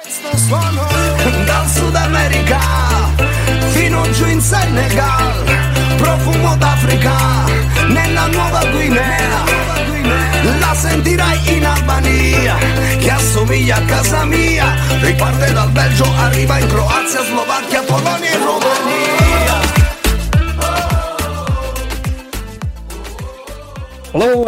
Questo suono dal Sud America fino giù in Senegal, profumo d'Africa nella Nuova Guinea. La sentirai in Albania, che assomiglia a casa mia. Riparte dal Belgio, arriva in Croazia, Slovacchia, Polonia e Romania.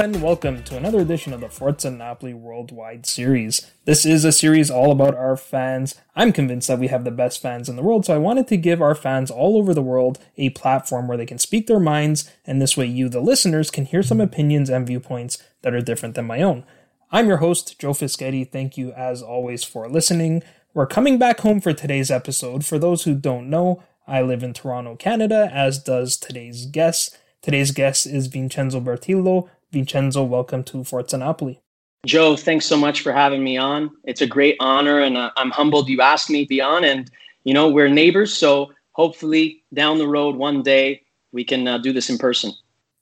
And welcome to another edition of the Forza Napoli Worldwide Series. This is a series all about our fans. I'm convinced that we have the best fans in the world, so I wanted to give our fans all over the world a platform where they can speak their minds, and this way you, the listeners, can hear some opinions and viewpoints that are different than my own. I'm your host, Joe Fischetti. Thank you, as always, for listening. We're coming back home for today's episode. For those who don't know, I live in Toronto, Canada, as does today's guest. Today's guest is Vincenzo Bertillo. Vincenzo, welcome to Forza Napoli. Joe, thanks so much for having me on. It's a great honor, and uh, I'm humbled you asked me to be on. And, you know, we're neighbors, so hopefully down the road one day we can uh, do this in person.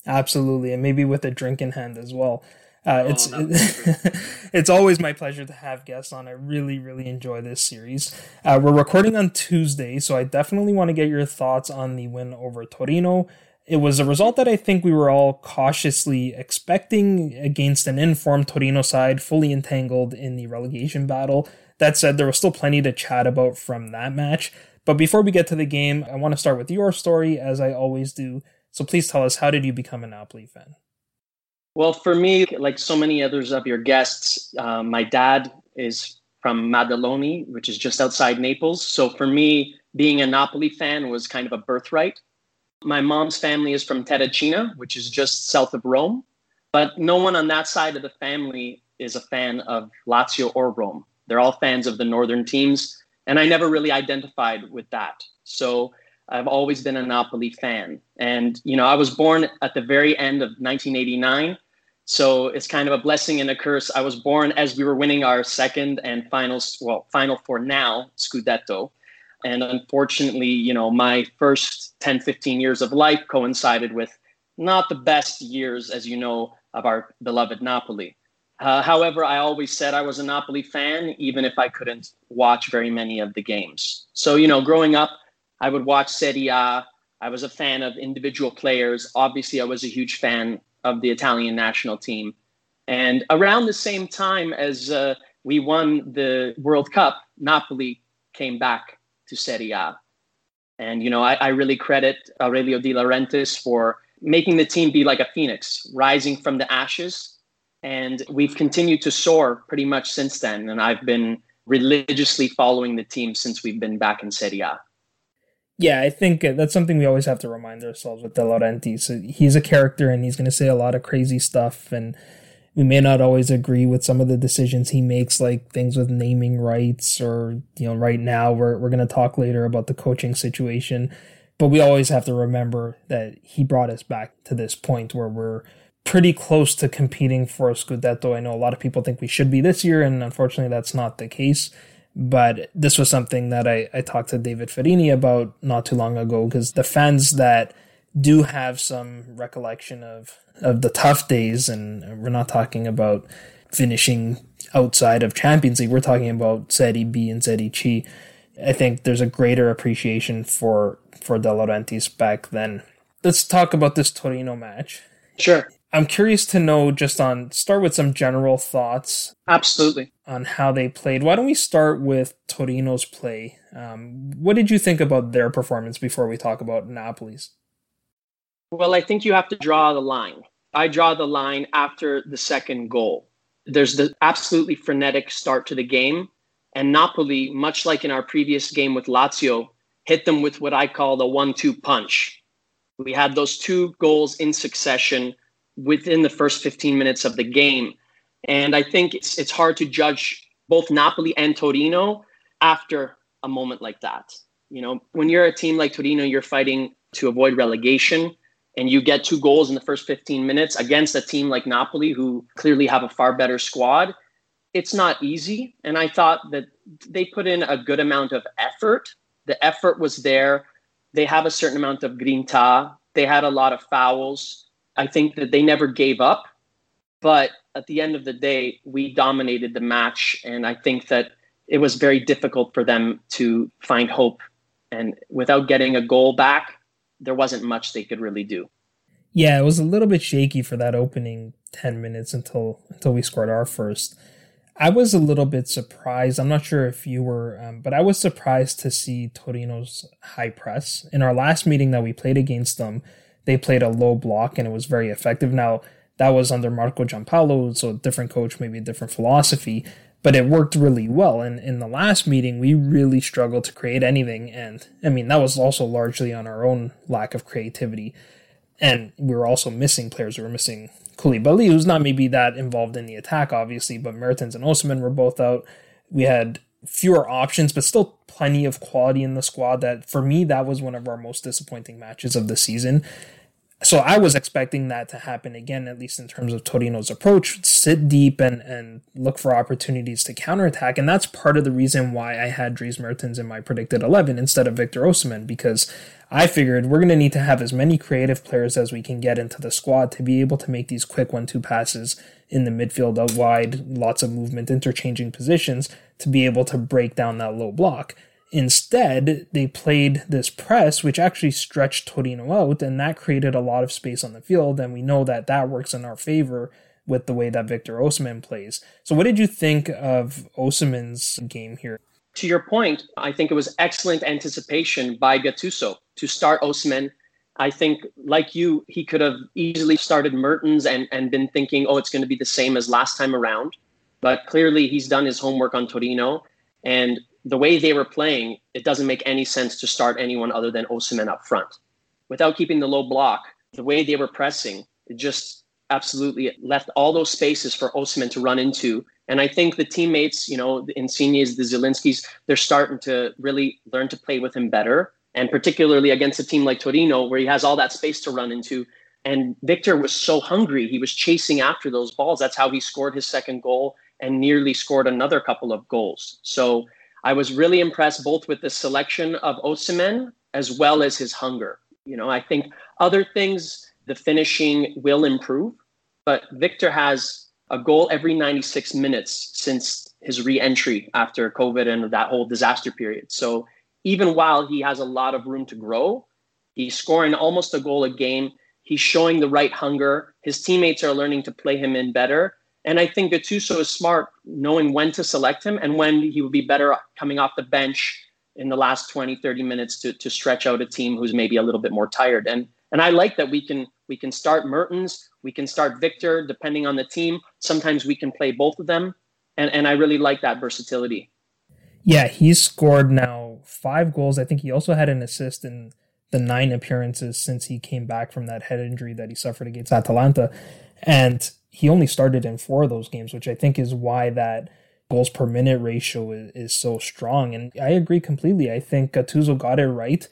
Absolutely, and maybe with a drink in hand as well. Uh, it's oh, no. it's always my pleasure to have guests on. I really really enjoy this series. Uh, we're recording on Tuesday, so I definitely want to get your thoughts on the win over Torino. It was a result that I think we were all cautiously expecting against an informed Torino side fully entangled in the relegation battle. That said, there was still plenty to chat about from that match. But before we get to the game, I want to start with your story, as I always do. So please tell us, how did you become a Napoli fan? Well, for me, like so many others of your guests, uh, my dad is from Maddaloni, which is just outside Naples. So for me, being a Napoli fan was kind of a birthright. My mom's family is from Terracina, which is just south of Rome, but no one on that side of the family is a fan of Lazio or Rome. They're all fans of the northern teams, and I never really identified with that. So I've always been a Napoli fan. And, you know, I was born at the very end of 1989. So it's kind of a blessing and a curse. I was born as we were winning our second and final, well, final for now, Scudetto. And unfortunately, you know, my first 10, 15 years of life coincided with not the best years, as you know, of our beloved Napoli. Uh, however, I always said I was a Napoli fan, even if I couldn't watch very many of the games. So, you know, growing up, I would watch Serie A. I was a fan of individual players. Obviously, I was a huge fan of the Italian national team. And around the same time as uh, we won the World Cup, Napoli came back to Serie A. And, you know, I, I really credit Aurelio De Laurentiis for making the team be like a phoenix, rising from the ashes. And we've continued to soar pretty much since then. And I've been religiously following the team since we've been back in Serie A. Yeah, I think uh, that's something we always have to remind ourselves with De Laurentiis. He's a character and he's going to say a lot of crazy stuff. And we may not always agree with some of the decisions he makes, like things with naming rights, or, you know, right now we're, we're going to talk later about the coaching situation. But we always have to remember that he brought us back to this point where we're pretty close to competing for a Scudetto. I know a lot of people think we should be this year, and unfortunately, that's not the case. But this was something that I, I talked to David Ferrini about not too long ago because the fans that do have some recollection of, of the tough days, and we're not talking about finishing outside of Champions League, we're talking about Serie B and Serie C. I think there's a greater appreciation for for De Laurentiis back then. Let's talk about this Torino match. Sure. I'm curious to know just on start with some general thoughts. Absolutely. On how they played. Why don't we start with Torino's play? Um, what did you think about their performance before we talk about Napoli's? Well, I think you have to draw the line. I draw the line after the second goal. There's the absolutely frenetic start to the game. And Napoli, much like in our previous game with Lazio, hit them with what I call the one two punch. We had those two goals in succession within the first 15 minutes of the game. And I think it's, it's hard to judge both Napoli and Torino after a moment like that. You know, when you're a team like Torino, you're fighting to avoid relegation and you get two goals in the first 15 minutes against a team like Napoli, who clearly have a far better squad, it's not easy. And I thought that they put in a good amount of effort. The effort was there. They have a certain amount of grinta. They had a lot of fouls. I think that they never gave up. But at the end of the day, we dominated the match. And I think that it was very difficult for them to find hope. And without getting a goal back, there wasn't much they could really do. Yeah, it was a little bit shaky for that opening 10 minutes until until we scored our first. I was a little bit surprised. I'm not sure if you were, um, but I was surprised to see Torino's high press. In our last meeting that we played against them, they played a low block and it was very effective. Now, that was under Marco Giampaolo, so a different coach, maybe a different philosophy but it worked really well. And in the last meeting, we really struggled to create anything. And I mean, that was also largely on our own lack of creativity. And we were also missing players. We were missing Koulibaly, who's not maybe that involved in the attack, obviously, but Mertens and Osimhen were both out. We had fewer options, but still plenty of quality in the squad. That for me, that was one of our most disappointing matches of the season so I was expecting that to happen again, at least in terms of Torino's approach, sit deep and, and look for opportunities to counterattack. And that's part of the reason why I had Dries Mertens in my predicted 11 instead of Victor Osimhen, because I figured we're going to need to have as many creative players as we can get into the squad to be able to make these quick one two passes in the midfield out wide, lots of movement, interchanging positions to be able to break down that low block. Instead, they played this press, which actually stretched Torino out, and that created a lot of space on the field. And we know that that works in our favor with the way that Victor Osimhen plays. So, what did you think of Osimhen's game here? To your point, I think it was excellent anticipation by Gattuso to start Osimhen. I think, like you, he could have easily started Mertens and, and been thinking, oh, it's going to be the same as last time around. But clearly, he's done his homework on Torino. And the way they were playing, it doesn't make any sense to start anyone other than Osimhen up front. Without keeping the low block, the way they were pressing, it just absolutely left all those spaces for Osimhen to run into. And I think the teammates, you know, the Insignes, the Zielinskis, they're starting to really learn to play with him better. And particularly against a team like Torino, where he has all that space to run into. And Victor was so hungry. He was chasing after those balls. That's how he scored his second goal and nearly scored another couple of goals. So I was really impressed both with the selection of Osimhen as well as his hunger. You know, I think other things, the finishing will improve, but Victor has a goal every 96 minutes since his re-entry after COVID and that whole disaster period. So even while he has a lot of room to grow, he's scoring almost a goal a game. He's showing the right hunger. His teammates are learning to play him in better. And I think Gattuso is smart knowing when to select him and when he would be better coming off the bench in the last 20, 30 minutes to, to stretch out a team who's maybe a little bit more tired. And and I like that we can we can start Mertens, we can start Victor, depending on the team. Sometimes we can play both of them. And and I really like that versatility. Yeah, he's scored now five goals. I think he also had an assist in the nine appearances since he came back from that head injury that he suffered against Atalanta. And he only started in four of those games, which I think is why that goals per minute ratio is, is so strong. And I agree completely. I think Gattuso got it right.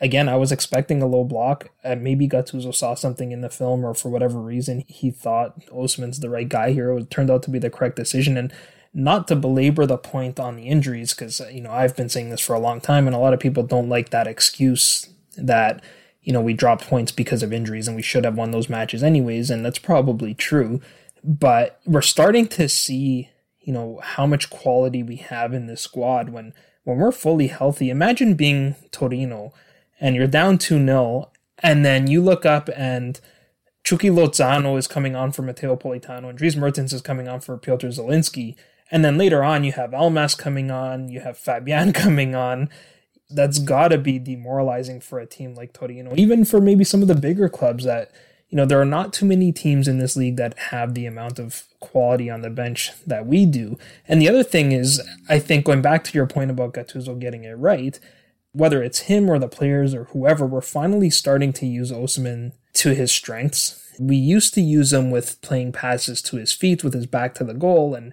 again, I was expecting a low block. Uh, maybe Gattuso saw something in the film, or for whatever reason, he thought Osimhen's the right guy here. It turned out to be the correct decision. And not to belabor the point on the injuries, because you know I've been saying this for a long time, and a lot of people don't like that excuse that you know we dropped points because of injuries, and we should have won those matches anyways, and that's probably true. But we're starting to see, you know, how much quality we have in this squad when when we're fully healthy. Imagine being Torino and you're down 2 0, and then you look up and Chucky Lozano is coming on for Matteo Politano, and Dries Mertens is coming on for Piotr Zielinski. And then later on, you have Almas coming on, you have Fabian coming on. That's got to be demoralizing for a team like Torino, even for maybe some of the bigger clubs that, you know, there are not too many teams in this league that have the amount of quality on the bench that we do. And the other thing is, I think going back to your point about Gattuso getting it right, whether it's him or the players or whoever, we're finally starting to use Osimhen to his strengths. We used to use him with playing passes to his feet with his back to the goal and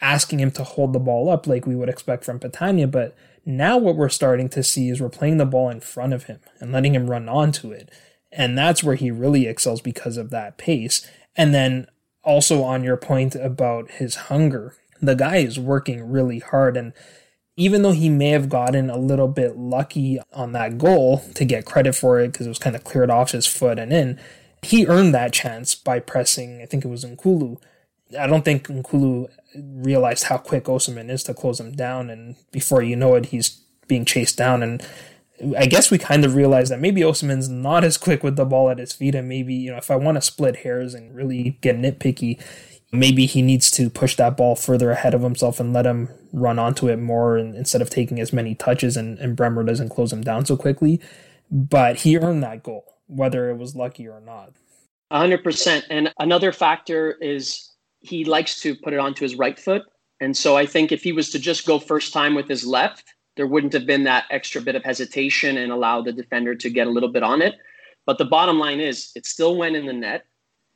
asking him to hold the ball up like we would expect from Petagna, But now what we're starting to see is we're playing the ball in front of him and letting him run onto it. And that's where he really excels because of that pace. And then also on your point about his hunger, the guy is working really hard and even though he may have gotten a little bit lucky on that goal to get credit for it because it was kind of cleared off his foot and in, he earned that chance by pressing, I think it was N'Koulou. I don't think N'Koulou realized how quick Osimhen is to close him down, and before you know it, he's being chased down. And I guess we kind of realized that maybe Osimhen's not as quick with the ball at his feet, and maybe, you know, if I want to split hairs and really get nitpicky, maybe he needs to push that ball further ahead of himself and let him run onto it more and, instead of taking as many touches and, and Bremer doesn't close him down so quickly. But he earned that goal, whether it was lucky or not. 100%. And another factor is he likes to put it onto his right foot. And so I think if he was to just go first time with his left, there wouldn't have been that extra bit of hesitation and allow the defender to get a little bit on it. But the bottom line is it still went in the net.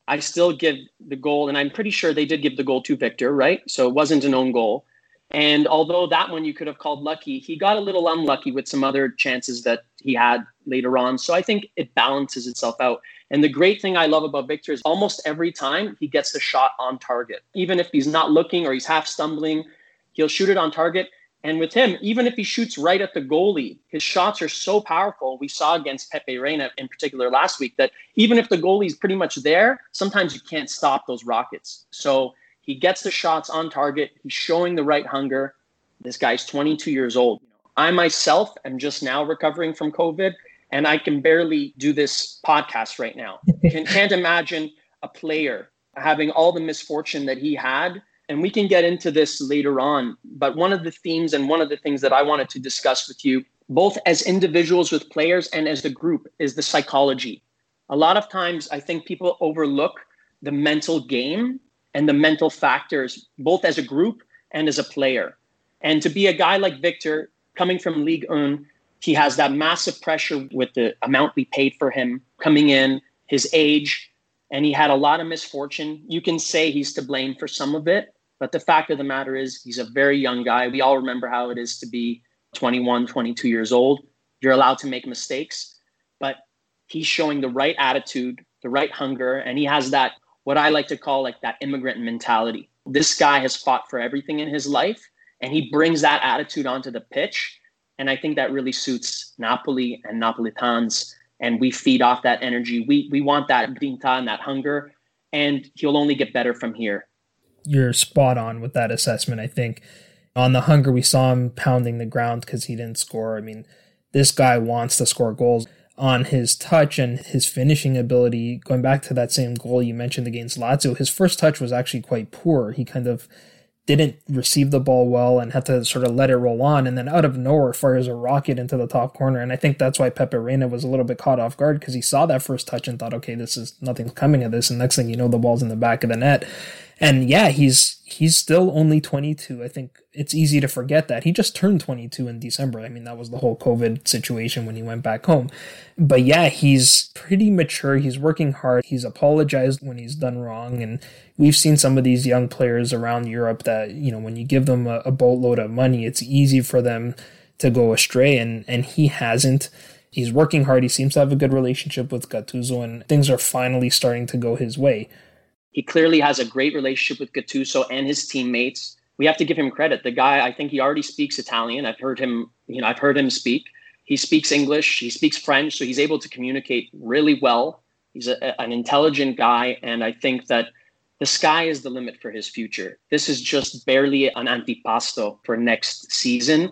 I still give the goal, and I'm pretty sure they did give the goal to Victor, right? So it wasn't an own goal. And although that one you could have called lucky, he got a little unlucky with some other chances that he had later on. So I think it balances itself out. And the great thing I love about Victor is almost every time he gets the shot on target. Even if he's not looking or he's half stumbling, he'll shoot it on target. And with him, even if he shoots right at the goalie, his shots are so powerful. We saw against Pepe Reina in particular last week that even if the goalie's pretty much there, sometimes you can't stop those rockets. So he gets the shots on target. He's showing the right hunger. This guy's 22 years old. I myself am just now recovering from COVID, and I can barely do this podcast right now. can, can't imagine a player having all the misfortune that he had and we can get into this later on. But one of the themes and one of the things that I wanted to discuss with you, both as individuals with players and as a group, is the psychology. A lot of times, I think people overlook the mental game and the mental factors, both as a group and as a player. And to be a guy like Victor, coming from Ligue 1, he has that massive pressure with the amount we paid for him coming in, his age, and he had a lot of misfortune. You can say he's to blame for some of it, but the fact of the matter is, he's a very young guy. We all remember how it is to be 21, 22 years old. You're allowed to make mistakes, but he's showing the right attitude, the right hunger, and he has that, what I like to call like that immigrant mentality. This guy has fought for everything in his life, and he brings that attitude onto the pitch. And I think that really suits Napoli and Napolitans. And we feed off that energy. We, we want that grinta and that hunger. And he'll only get better from here you're spot on with that assessment. I think on the hunger, we saw him pounding the ground because he didn't score. I mean, this guy wants to score goals on his touch and his finishing ability. Going back to that same goal you mentioned against Lazio, his first touch was actually quite poor. He kind of didn't receive the ball well and had to sort of let it roll on. And then out of nowhere fires a rocket into the top corner. And i think that's why pepe reina was a little bit caught off guard because he saw that first touch and thought okay this is nothing's coming of this. And next thing you know the ball's in the back of the net and yeah, he's he's still only 22. I think it's easy to forget that. He just turned 22 in December. I mean, that was the whole COVID situation when he went back home. But yeah, he's pretty mature. He's working hard. He's apologized when he's done wrong. And we've seen some of these young players around Europe that, you know, when you give them a, a boatload of money, it's easy for them to go astray. And, and he hasn't He's working hard. He seems to have a good relationship with Gattuso, and things are finally starting to go his way. He clearly has a great relationship with Gattuso and his teammates. We have to give him credit. The guy, I think he already speaks Italian. I've heard him, you know, I've heard him speak. He speaks English, he speaks French, so he's able to communicate really well. He's a, an intelligent guy, and I think that the sky is the limit for his future. This is just barely an antipasto for next season,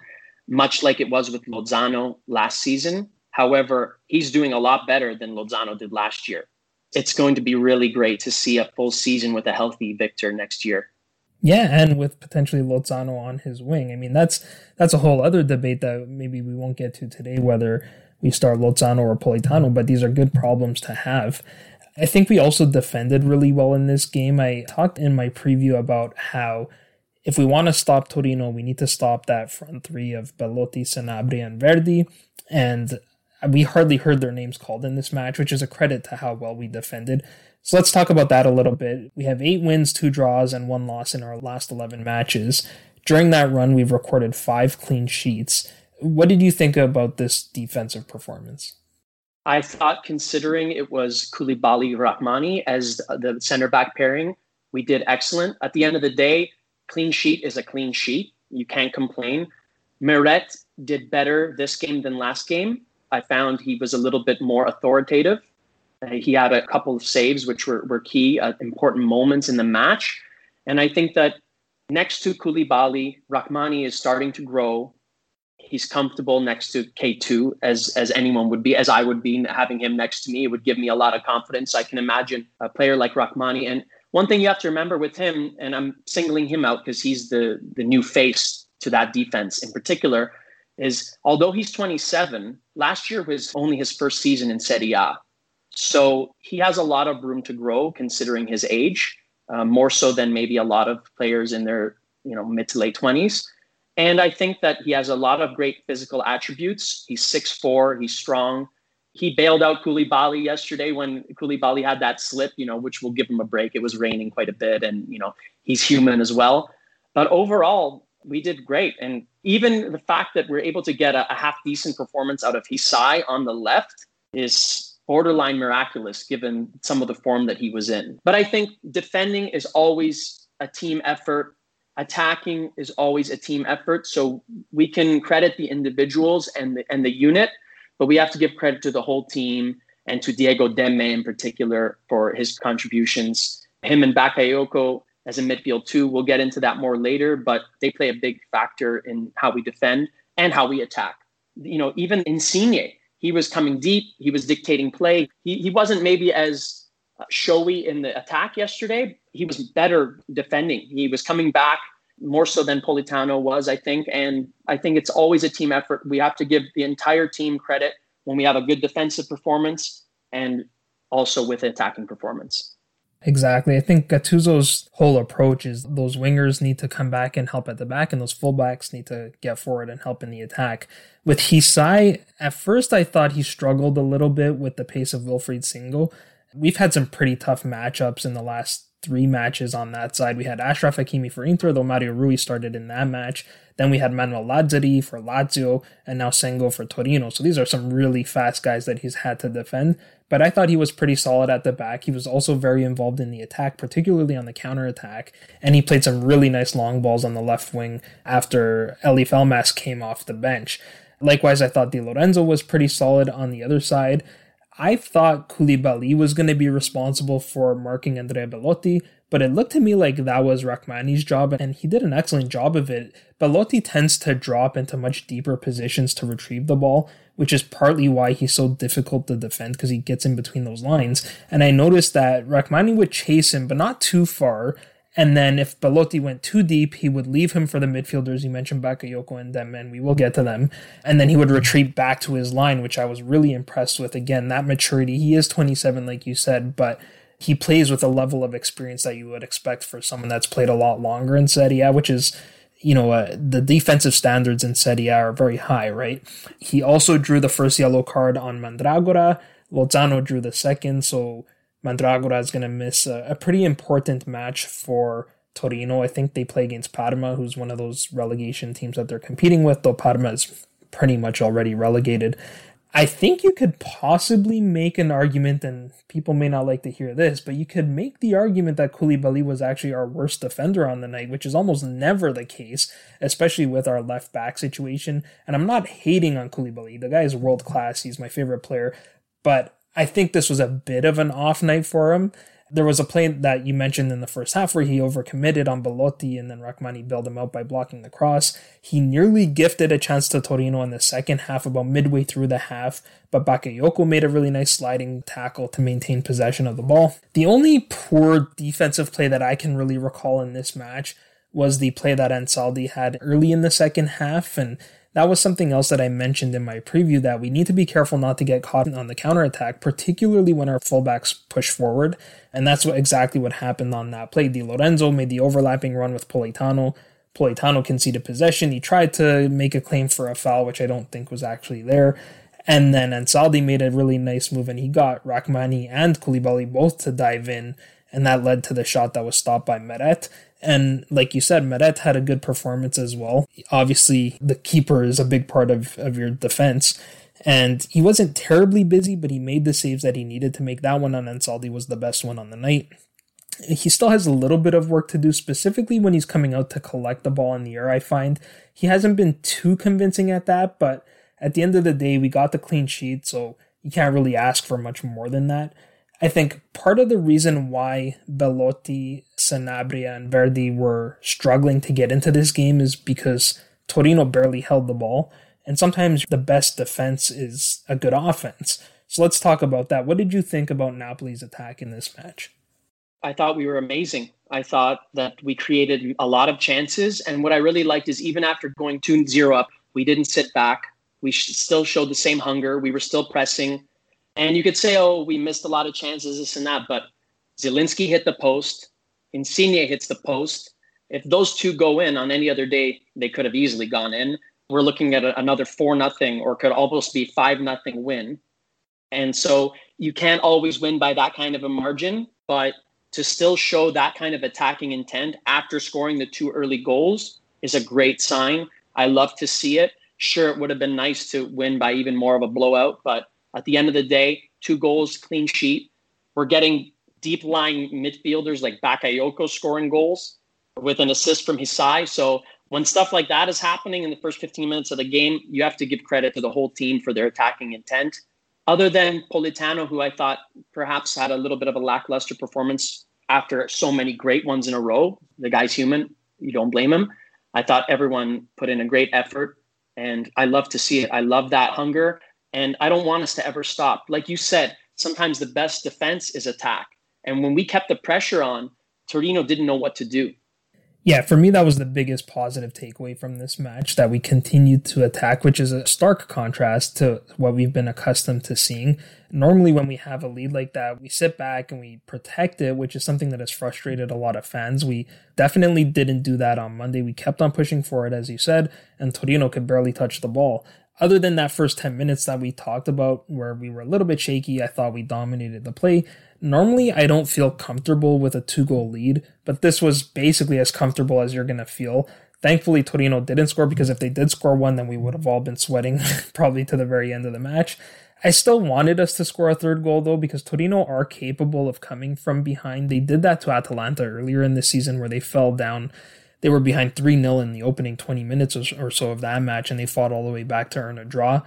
much like it was with Lozano last season. However, he's doing a lot better than Lozano did last year. It's going to be really great to see a full season with a healthy Victor next year. Yeah, and with potentially Lozano on his wing. I mean, that's that's a whole other debate that maybe we won't get to today, whether we start Lozano or Politano, but these are good problems to have. I think we also defended really well in this game. I talked in my preview about how if we want to stop Torino, we need to stop that front three of Belotti, Sanabria, and Verdi. And we hardly heard their names called in this match, which is a credit to how well we defended. So let's talk about that a little bit. We have eight wins, two draws, and one loss in our last 11 matches. During that run, we've recorded five clean sheets. What did you think about this defensive performance? I thought, considering it was Koulibaly Rrahmani as the center back pairing, we did excellent. At the end of the day, clean sheet is a clean sheet. You can't complain. Meret did better this game than last game. I found he was a little bit more authoritative. Uh, he had a couple of saves, which were, were key at important moments in the match. And I think that next to Koulibaly, Rrahmani is starting to grow. He's comfortable next to K2 as as anyone would be, as I would be having him next to me. It would give me a lot of confidence. I can imagine a player like Rrahmani. And one thing you have to remember with him, and I'm singling him out because he's the the new face to that defense in particular, is although he's 27, last year was only his first season in Serie A. So he has a lot of room to grow considering his age, uh, more so than maybe a lot of players in their you know mid to late 20s. And I think that he has a lot of great physical attributes. He's 6'4, he's strong. He bailed out Koulibaly yesterday when Koulibaly had that slip, you know, which will give him a break. It was raining quite a bit, and you know, he's human as well. But overall, we did great. And even the fact that we're able to get a, a half decent performance out of Hysaj on the left is borderline miraculous given some of the form that he was in. But I think defending is always a team effort. Attacking is always a team effort. So we can credit the individuals and the, and the unit, but we have to give credit to the whole team and to Diego Demme in particular for his contributions. Him and Bakayoko as a midfield too. We'll get into that more later, but they play a big factor in how we defend and how we attack. You know, even Insigne, he was coming deep. He was dictating play. He, he wasn't maybe as uh, showy in the attack yesterday. He was better defending. He was coming back more so than Politano was, I think. And I think it's always a team effort. We have to give the entire team credit when we have a good defensive performance and also with attacking performance. Exactly. I think Gattuso's whole approach is those wingers need to come back and help at the back, and those fullbacks need to get forward and help in the attack. With Hysaj, at first I thought he struggled a little bit with the pace of Wilfried Singo. We've had some pretty tough matchups in the last three matches on that side. We had Achraf Hakimi for Inter, though Mario Rui started in that match. Then we had Manuel Lazzari for Lazio, and now Singo for Torino. So these are some really fast guys that he's had to defend. But I thought he was pretty solid at the back. He was also very involved in the attack, particularly on the counter attack. And he played some really nice long balls on the left wing after Eljif Elmas came off the bench. Likewise, I thought Di Lorenzo was pretty solid on the other side. I thought Koulibaly was going to be responsible for marking Andrea Belotti, but it looked to me like that was Rrahmani's job, and he did an excellent job of it. Belotti tends to drop into much deeper positions to retrieve the ball, which is partly why he's so difficult to defend because he gets in between those lines. And I noticed that Rrahmani would chase him, but not too far, and then if Belotti went too deep, he would leave him for the midfielders. You mentioned Bakayoko and Demme, and we will get to them. And then he would retreat back to his line, which I was really impressed with. Again, that maturity. He is 27, like you said, but he plays with a level of experience that you would expect for someone that's played a lot longer in Serie A, which is you know, uh, the defensive standards in Serie A are very high, right? He also drew the first yellow card on Mandragora. Lozano drew the second, so Mandragora is going to miss a, a, pretty important match for Torino. I think they play against Parma, who's one of those relegation teams that they're competing with, though Parma is pretty much already relegated. I think you could possibly make an argument, and people may not like to hear this, but you could make the argument that Koulibaly was actually our worst defender on the night, which is almost never the case, especially with our left back situation. And I'm not hating on Koulibaly. The guy is world class. He's my favorite player. But I think this was a bit of an off night for him. There was a play that you mentioned in the first half where he overcommitted on Belotti and then Rrahmani bailed him out by blocking the cross. He nearly gifted a chance to Torino in the second half, about midway through the half, but Bakayoko made a really nice sliding tackle to maintain possession of the ball. The only poor defensive play that I can really recall in this match was the play that Ansaldi had early in the second half, and that was something else that I mentioned in my preview that we need to be careful not to get caught on the counterattack, particularly when our fullbacks push forward. And that's what exactly what happened on that play. Di Lorenzo made the overlapping run with Politano. Politano conceded possession. He tried to make a claim for a foul, which I don't think was actually there. And then Ansaldi made a really nice move and he got Rrahmani and Koulibaly both to dive in. And that led to the shot that was stopped by Meret. And like you said, Meret had a good performance as well. Obviously, the keeper is a big part of, of your defense. And he wasn't terribly busy, but he made the saves that he needed to make. That one on Ansaldi was the best one on the night. He still has a little bit of work to do, specifically when he's coming out to collect the ball in the air. I find he hasn't been too convincing at that, but at the end of the day, we got the clean sheet, so you can't really ask for much more than that. I think part of the reason why Belotti, Sanabria, and Verdi were struggling to get into this game is because Torino barely held the ball, and sometimes the best defense is a good offense. So let's talk about that. What did you think about Napoli's attack in this match? I thought we were amazing. I thought that we created a lot of chances. And what I really liked is even after going 2 0 up, we didn't sit back. We still showed the same hunger. We were still pressing. And you could say, oh, we missed a lot of chances, this and that. But Zielinski hit the post. Insigne hits the post. If those two go in on any other day, they could have easily gone in. We're looking at a, another four nothing, or could almost be five nothing win. And so you can't always win by that kind of a margin, but to still show that kind of attacking intent after scoring the two early goals is a great sign. I love to see it. Sure, it would have been nice to win by even more of a blowout, but at the end of the day, two goals, clean sheet. We're getting deep lying midfielders like Bakayoko scoring goals with an assist from Hysaj. So when stuff like that is happening in the first 15 minutes of the game, you have to give credit to the whole team for their attacking intent. Other than Politano, who I thought perhaps had a little bit of a lackluster performance after so many great ones in a row. The guy's human. You don't blame him. I thought everyone put in a great effort, and I love to see it. I love that hunger. And I don't want us to ever stop. Like you said, sometimes the best defense is attack. And when we kept the pressure on, Torino didn't know what to do. Yeah, for me, that was the biggest positive takeaway from this match that we continued to attack, which is a stark contrast to what we've been accustomed to seeing. Normally, when we have a lead like that, we sit back and we protect it, which is something that has frustrated a lot of fans. We definitely didn't do that on Monday. We kept on pushing for it, as you said, and Torino could barely touch the ball other than that first 10 minutes that we talked about where we were a little bit shaky, I thought we dominated the play. Normally, I don't feel comfortable with a two goal lead, but this was basically as comfortable as you're going to feel. Thankfully, Torino didn't score because if they did score one, then we would have all been sweating probably to the very end of the match. I still wanted us to score a third goal though because Torino are capable of coming from behind. They did that to Atalanta earlier in the season where they fell down they were behind 3 0 in the opening 20 minutes or so of that match, and they fought all the way back to earn a draw.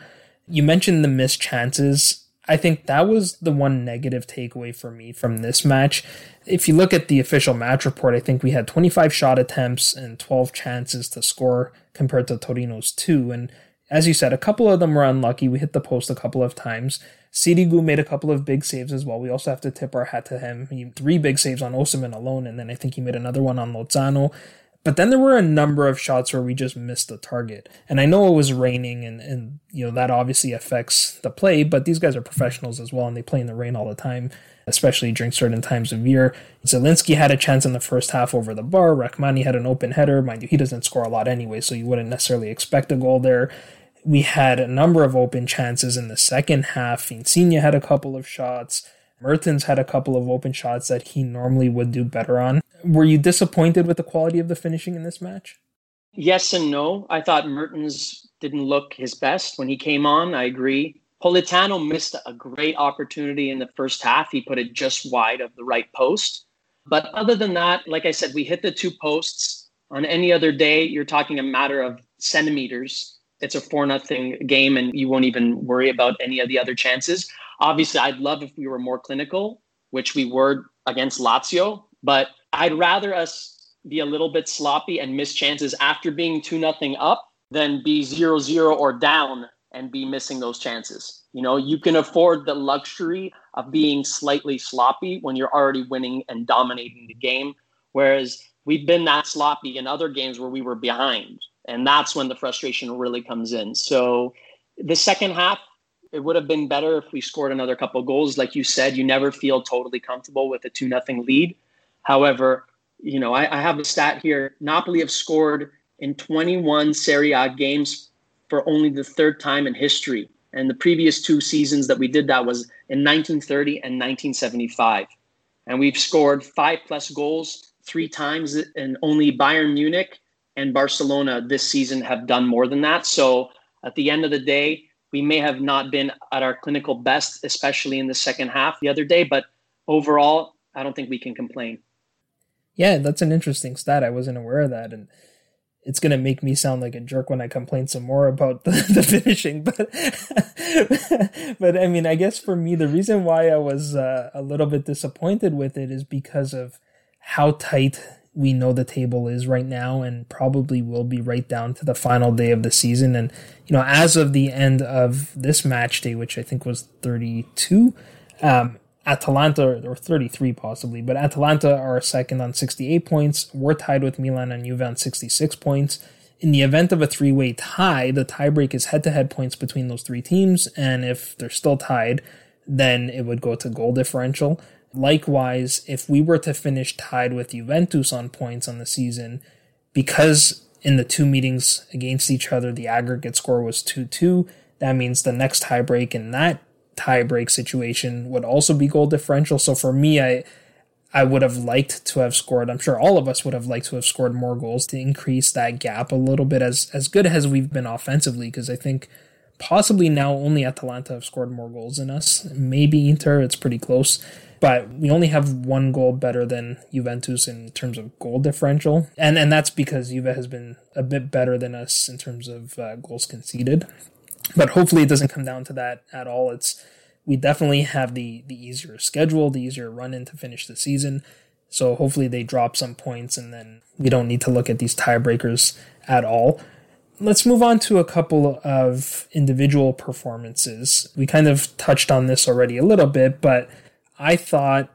You mentioned the missed chances. I think that was the one negative takeaway for me from this match. If you look at the official match report, I think we had 25 shot attempts and 12 chances to score compared to Torino's two. And as you said, a couple of them were unlucky. We hit the post a couple of times. Sirigu made a couple of big saves as well. We also have to tip our hat to him. He three big saves on Osimhen alone, and then I think he made another one on Lozano. But then there were a number of shots where we just missed the target. And I know it was raining and, and you know that obviously affects the play, but these guys are professionals as well and they play in the rain all the time, especially during certain times of year. Zielinski had a chance in the first half over the bar. Rrahmani had an open header. Mind you, he doesn't score a lot anyway, so you wouldn't necessarily expect a goal there. We had a number of open chances in the second half. Insigne had a couple of shots. Mertens had a couple of open shots that he normally would do better on. Were you disappointed with the quality of the finishing in this match? Yes and no. I thought Mertens didn't look his best when he came on. I agree. Politano missed a great opportunity in the first half. He put it just wide of the right post. But other than that, like I said, we hit the two posts. On any other day, you're talking a matter of centimeters. It's a four nothing game, and you won't even worry about any of the other chances. Obviously, I'd love if we were more clinical, which we were against Lazio, but I'd rather us be a little bit sloppy and miss chances after being two nothing up than be zero zero or down and be missing those chances. You know, you can afford the luxury of being slightly sloppy when you're already winning and dominating the game. Whereas we've been that sloppy in other games where we were behind. And that's when the frustration really comes in. So the second half, it would have been better if we scored another couple goals. Like you said, you never feel totally comfortable with a 2 nothing lead. However, you know, I, I have a stat here. Napoli have scored in 21 Serie A games for only the third time in history. And the previous two seasons that we did that was in 1930 and 1975. And we've scored five plus goals three times, and only Bayern Munich and Barcelona this season have done more than that. So at the end of the day, we may have not been at our clinical best, especially in the second half the other day, but overall, I don't think we can complain. Yeah, that's an interesting stat. I wasn't aware of that. And it's going to make me sound like a jerk when I complain some more about the, the finishing. But, but I mean, I guess for me, the reason why I was uh, a little bit disappointed with it is because of how tight we know the table is right now and probably will be right down to the final day of the season. And, you know, as of the end of this match day, which I think was 32, um, Atalanta, or 33 possibly, but Atalanta are second on 68 points. We're tied with Milan and Juve on 66 points. In the event of a three way tie, the tiebreak is head to head points between those three teams. And if they're still tied, then it would go to goal differential. Likewise, if we were to finish tied with Juventus on points on the season, because in the two meetings against each other, the aggregate score was 2 2, that means the next tiebreak in that tiebreak situation would also be goal differential. So for me, I I would have liked to have scored. I'm sure all of us would have liked to have scored more goals to increase that gap a little bit as as good as we've been offensively because I think possibly now only Atalanta have scored more goals than us. Maybe Inter, it's pretty close. But we only have one goal better than Juventus in terms of goal differential. And and that's because Juve has been a bit better than us in terms of uh, goals conceded. But hopefully it doesn't come down to that at all. It's we definitely have the the easier schedule, the easier run in to finish the season. So hopefully they drop some points and then we don't need to look at these tiebreakers at all. Let's move on to a couple of individual performances. We kind of touched on this already a little bit, but I thought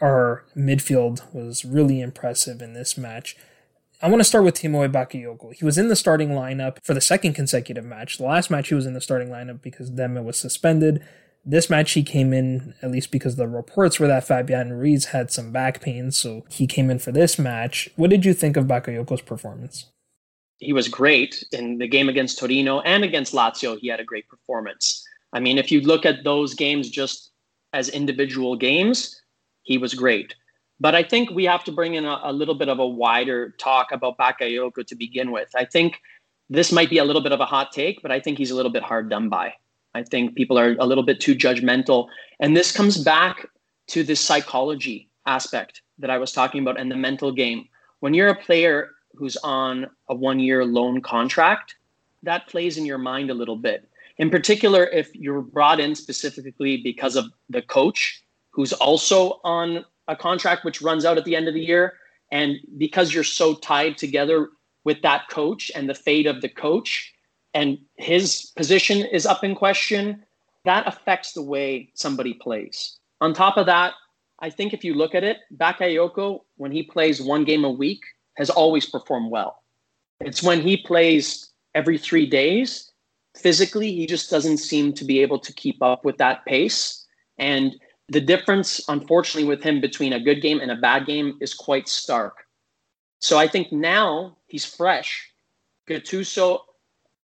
our midfield was really impressive in this match. I want to start with Timo Bakayoko. He was in the starting lineup for the second consecutive match. The last match he was in the starting lineup because Demme was suspended. This match he came in at least because the reports were that Fabian Ruiz had some back pain, so he came in for this match. What did you think of Bakayoko's performance? He was great in the game against Torino and against Lazio. He had a great performance. I mean, if you look at those games just as individual games, he was great. But I think we have to bring in a, a little bit of a wider talk about Bakayoko to begin with. I think this might be a little bit of a hot take, but I think he's a little bit hard done by. I think people are a little bit too judgmental. And this comes back to this psychology aspect that I was talking about and the mental game. When you're a player who's on a one year loan contract, that plays in your mind a little bit. In particular, if you're brought in specifically because of the coach who's also on a contract which runs out at the end of the year. And because you're so tied together with that coach and the fate of the coach, and his position is up in question, that affects the way somebody plays. On top of that, I think if you look at it, Bakayoko, when he plays one game a week, has always performed well. It's when he plays every three days, physically, he just doesn't seem to be able to keep up with that pace. And the difference, unfortunately, with him between a good game and a bad game is quite stark. So I think now he's fresh. Gattuso,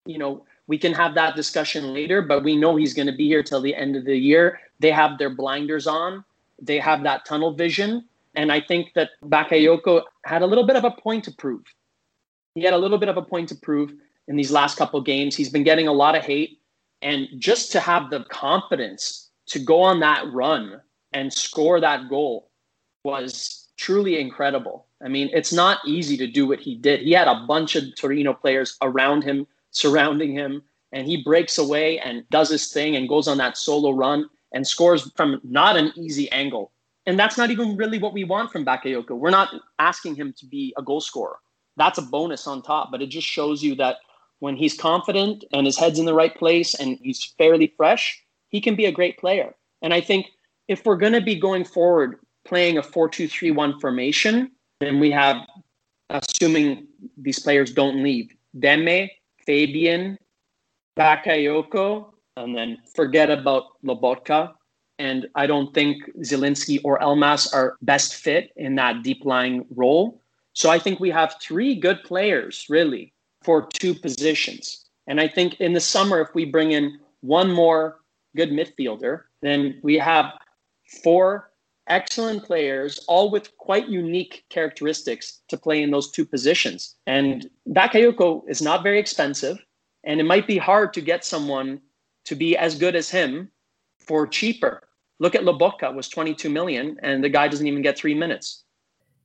you know, we can have that discussion later, but we know he's going to be here till the end of the year. They have their blinders on, they have that tunnel vision. And I think that Bakayoko had a little bit of a point to prove. He had a little bit of a point to prove in these last couple games. He's been getting a lot of hate And just to have the confidence to go on that run and score that goal was truly incredible. I mean, it's not easy to do what he did. He had a bunch of Torino players around him, surrounding him, and he breaks away and does his thing and goes on that solo run and scores from not an easy angle. And that's not even really what we want from Bakayoko. We're not asking him to be a goal scorer. That's a bonus on top, but it just shows you that when he's confident and his head's in the right place and he's fairly fresh, he can be a great player. And I think if we're going to be going forward playing a 4-2-3-1 formation, then we have assuming these players don't leave. Demme, Fabian, Bakayoko, and then forget about Lobotka. And I don't think Zielinski or Elmas are best fit in that deep lying role. So I think we have three good players really for two positions. And I think in the summer, if we bring in one more good midfielder, then we have four excellent players, all with quite unique characteristics to play in those two positions. And Bakayoko is not very expensive, and it might be hard to get someone to be as good as him for cheaper. Look at Lobotka was 22 million, and the guy doesn't even get three minutes.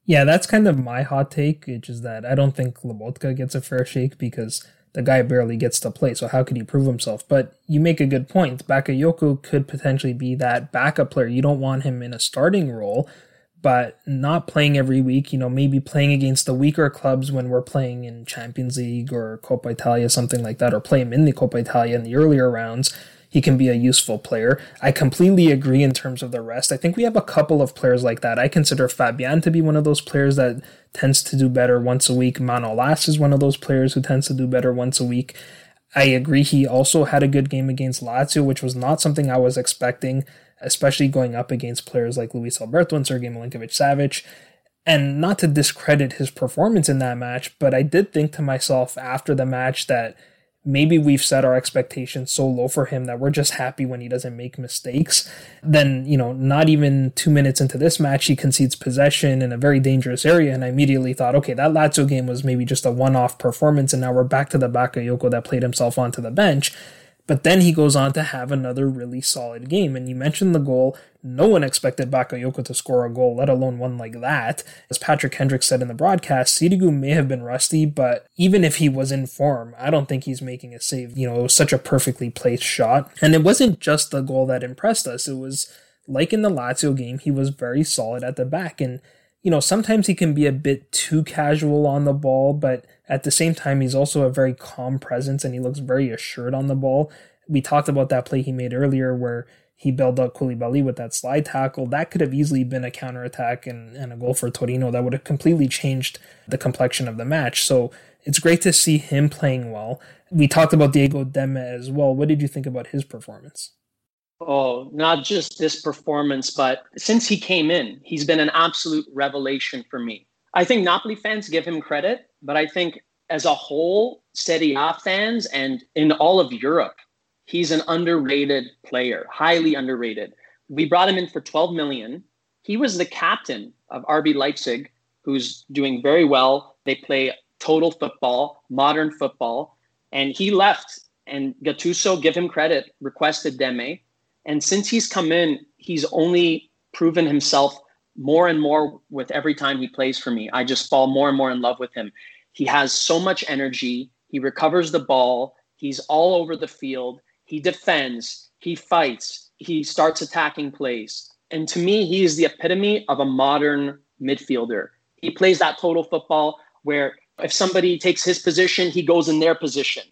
Yeah, that's kind of my hot take, which is that I don't think Lobotka gets a fair shake because the guy barely gets to play, so how could he prove himself? But you make a good point. Bakayoko could potentially be that backup player. You don't want him in a starting role, but not playing every week, you know, maybe playing against the weaker clubs when we're playing in Champions League or Coppa Italia, something like that, or play him in the Coppa Italia in the earlier rounds he can be a useful player. I completely agree in terms of the rest. I think we have a couple of players like that. I consider Fabian to be one of those players that tends to do better once a week. Manolas is one of those players who tends to do better once a week. I agree he also had a good game against Lazio, which was not something I was expecting, especially going up against players like Luis Alberto and Sergei Milinkovic Savic. And not to discredit his performance in that match, but I did think to myself after the match that maybe we've set our expectations so low for him that we're just happy when he doesn't make mistakes. Then, you know, not even two minutes into this match, he concedes possession in a very dangerous area. And I immediately thought, okay, that Lazio game was maybe just a one off performance. And now we're back to the Bakayoko that played himself onto the bench. But then he goes on to have another really solid game. And you mentioned the goal. No one expected Bakayoko to score a goal, let alone one like that. As Patrick Hendricks said in the broadcast, Sirigu may have been rusty, but even if he was in form, I don't think he's making a save. You know, it was such a perfectly placed shot. And it wasn't just the goal that impressed us. It was like in the Lazio game, he was very solid at the back. And, you know, sometimes he can be a bit too casual on the ball, but at the same time, he's also a very calm presence and he looks very assured on the ball. We talked about that play he made earlier where he bailed out Koulibaly with that slide tackle. That could have easily been a counterattack and, and a goal for Torino that would have completely changed the complexion of the match. So it's great to see him playing well. We talked about Diego Demme as well. What did you think about his performance? Oh, not just this performance, but since he came in, he's been an absolute revelation for me. I think Napoli fans give him credit, but I think as a whole, Serie A fans and in all of Europe, he's an underrated player, highly underrated. We brought him in for 12 million. He was the captain of RB Leipzig, who's doing very well. They play total football, modern football, and he left. And Gattuso, give him credit, requested Demme. And since he's come in, he's only proven himself more and more with every time he plays for me. I just fall more and more in love with him. He has so much energy. He recovers the ball. He's all over the field. He defends. He fights. He starts attacking plays. And to me, he is the epitome of a modern midfielder. He plays that total football where if somebody takes his position, he goes in their position.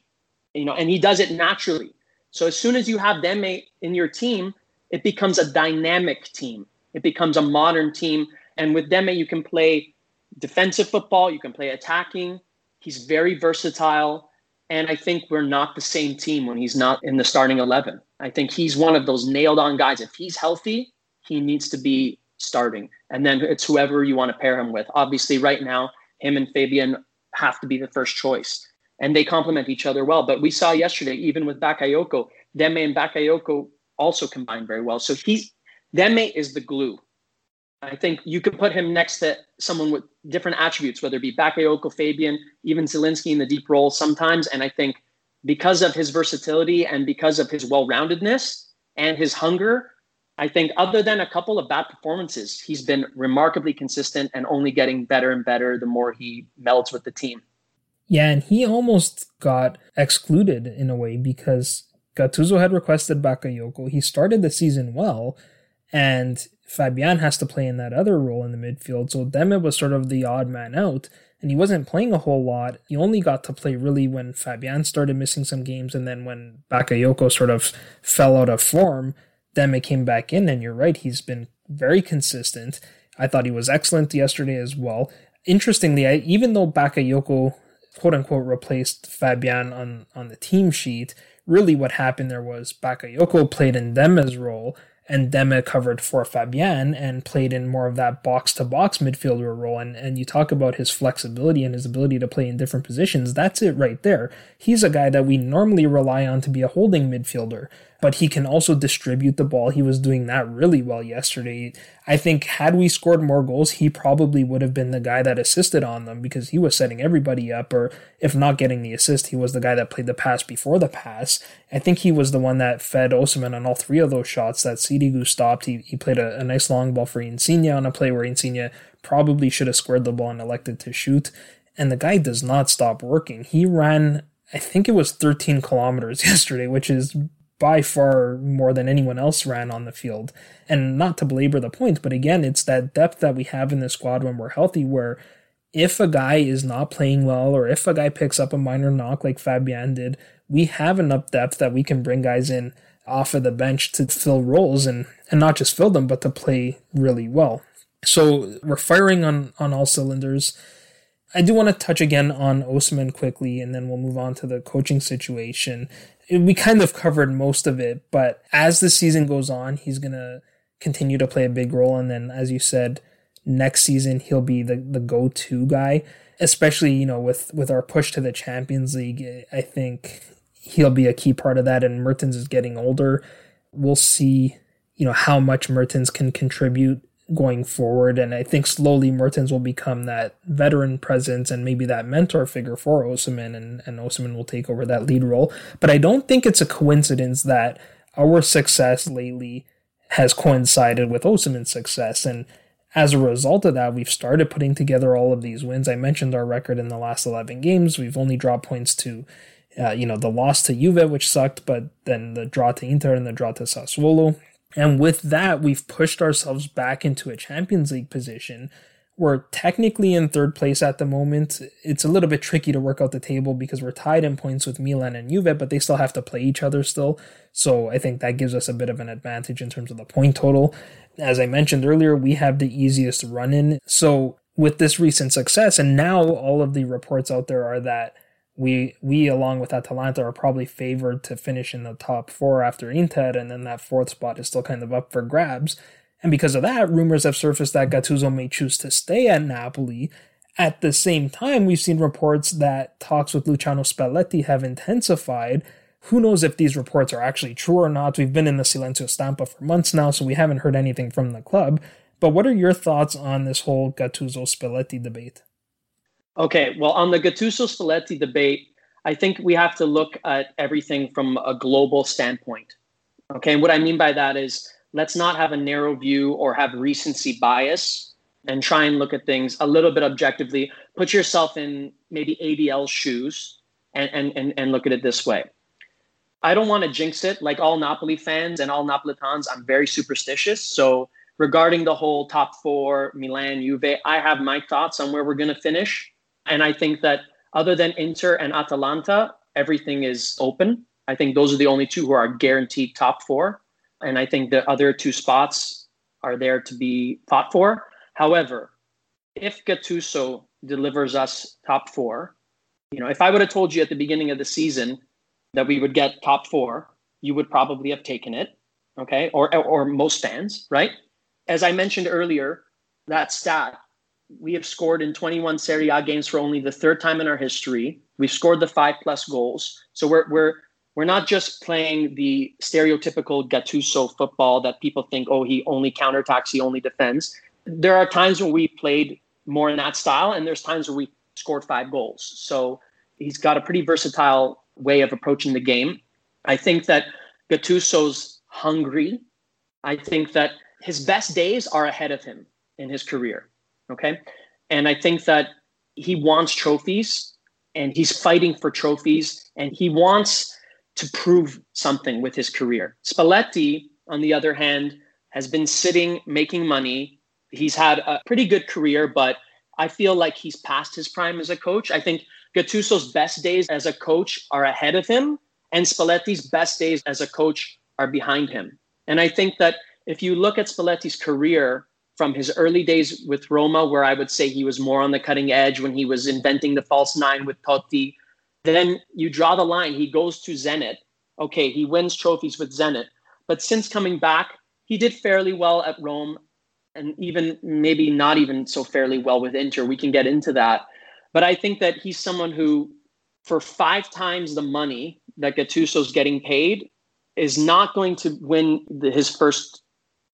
You know, and he does it naturally. So as soon as you have them in your team, it becomes a dynamic team. It becomes a modern team. And with Demme, you can play defensive football, you can play attacking. He's very versatile. And I think we're not the same team when he's not in the starting 11. I think he's one of those nailed on guys. If he's healthy, he needs to be starting. And then it's whoever you want to pair him with. Obviously, right now, him and Fabian have to be the first choice. And they complement each other well. But we saw yesterday, even with Bakayoko, Demme and Bakayoko also combined very well. So he, Demme is the glue. I think you could put him next to someone with different attributes, whether it be Bakayoko, Fabian, even Zielinski in the deep role sometimes. And I think because of his versatility and because of his well-roundedness and his hunger, I think other than a couple of bad performances, he's been remarkably consistent and only getting better and better the more he melds with the team. Yeah, and he almost got excluded in a way because Gattuso had requested Bakayoko. He started the season well, and Fabian has to play in that other role in the midfield. So Demme was sort of the odd man out, and he wasn't playing a whole lot. He only got to play really when Fabian started missing some games, and then when Bakayoko sort of fell out of form, Demme came back in. And you're right, he's been very consistent. I thought he was excellent yesterday as well. Interestingly, I, even though Bakayoko quote unquote replaced Fabian on, on the team sheet, really what happened there was Bakayoko played in Demme's role and Demme covered for Fabian and played in more of that box to box midfielder role. And, and you talk about his flexibility and his ability to play in different positions. That's it right there. He's a guy that we normally rely on to be a holding midfielder but he can also distribute the ball. He was doing that really well yesterday. I think had we scored more goals, he probably would have been the guy that assisted on them because he was setting everybody up, or if not getting the assist, he was the guy that played the pass before the pass. I think he was the one that fed Osimhen on all three of those shots that Sirigu stopped. He, he played a, a nice long ball for Insigne on a play where Insigne probably should have squared the ball and elected to shoot. And the guy does not stop working. He ran I think it was 13 kilometers yesterday, which is by far more than anyone else ran on the field. And not to belabor the point, but again, it's that depth that we have in the squad when we're healthy, where if a guy is not playing well or if a guy picks up a minor knock like Fabian did, we have enough depth that we can bring guys in off of the bench to fill roles and, and not just fill them, but to play really well. So we're firing on, on all cylinders. I do want to touch again on Osimhen quickly, and then we'll move on to the coaching situation we kind of covered most of it, but as the season goes on, he's going to continue to play a big role. And then, as you said, next season, he'll be the, the go to guy, especially, you know, with, with our push to the Champions League. I think he'll be a key part of that. And Mertens is getting older. We'll see, you know, how much Mertens can contribute going forward. And I think slowly Mertens will become that veteran presence and maybe that mentor figure for Osimhen, and, and Osimhen will take over that lead role. But I don't think it's a coincidence that our success lately has coincided with Osimhen's success. And as a result of that, we've started putting together all of these wins. I mentioned our record in the last 11 games. We've only dropped points to, uh, you know, the loss to Juve, which sucked, but then the draw to Inter and the draw to Sassuolo. And with that, we've pushed ourselves back into a Champions League position. We're technically in third place at the moment. It's a little bit tricky to work out the table because we're tied in points with Milan and Juve, but they still have to play each other still. So I think that gives us a bit of an advantage in terms of the point total. As I mentioned earlier, we have the easiest run in. So with this recent success, and now all of the reports out there are that we we along with Atalanta are probably favored to finish in the top four after Inter, and then that fourth spot is still kind of up for grabs. And because of that, rumors have surfaced that Gattuso may choose to stay at Napoli. At the same time, we've seen reports that talks with Luciano Spalletti have intensified. Who knows if these reports are actually true or not? We've been in the Silenzio Stampa for months now, so we haven't heard anything from the club. But what are your thoughts on this whole Gattuso Spalletti debate? Okay, well, on the Gattuso Spalletti debate, I think we have to look at everything from a global standpoint. Okay, and what I mean by that is let's not have a narrow view or have recency bias and try and look at things a little bit objectively. Put yourself in maybe ADL's shoes and, and, and, and look at it this way. I don't want to jinx it like all Napoli fans and all Napolitans. I'm very superstitious. So, regarding the whole top four, Milan, Juve, I have my thoughts on where we're going to finish. And I think that other than Inter and Atalanta, everything is open. I think those are the only two who are guaranteed top four. And I think the other two spots are there to be fought for. However, if Gattuso delivers us top four, you know, if I would have told you at the beginning of the season that we would get top four, you would probably have taken it. Okay. Or, or most fans, right? As I mentioned earlier, that stat we have scored in 21 Serie A games for only the third time in our history. We've scored the five plus goals. So we're we're we're not just playing the stereotypical Gattuso football that people think, oh, he only counterattacks, he only defends. There are times when we played more in that style, and there's times where we scored five goals. So he's got a pretty versatile way of approaching the game. I think that Gattuso's hungry. I think that his best days are ahead of him in his career. Okay. And I think that he wants trophies and he's fighting for trophies and he wants to prove something with his career. Spalletti, on the other hand, has been sitting making money. He's had a pretty good career, but I feel like he's past his prime as a coach. I think Gattuso's best days as a coach are ahead of him, and Spalletti's best days as a coach are behind him. And I think that if you look at Spalletti's career from his early days with Roma, where I would say he was more on the cutting edge when he was inventing the false nine with Totti, then you draw the line. He goes to Zenit. Okay, he wins trophies with Zenit. But since coming back, he did fairly well at Rome and even maybe not even so fairly well with Inter. We can get into that. But I think that he's someone who, for five times the money that Gattuso's getting paid, is not going to win the, his first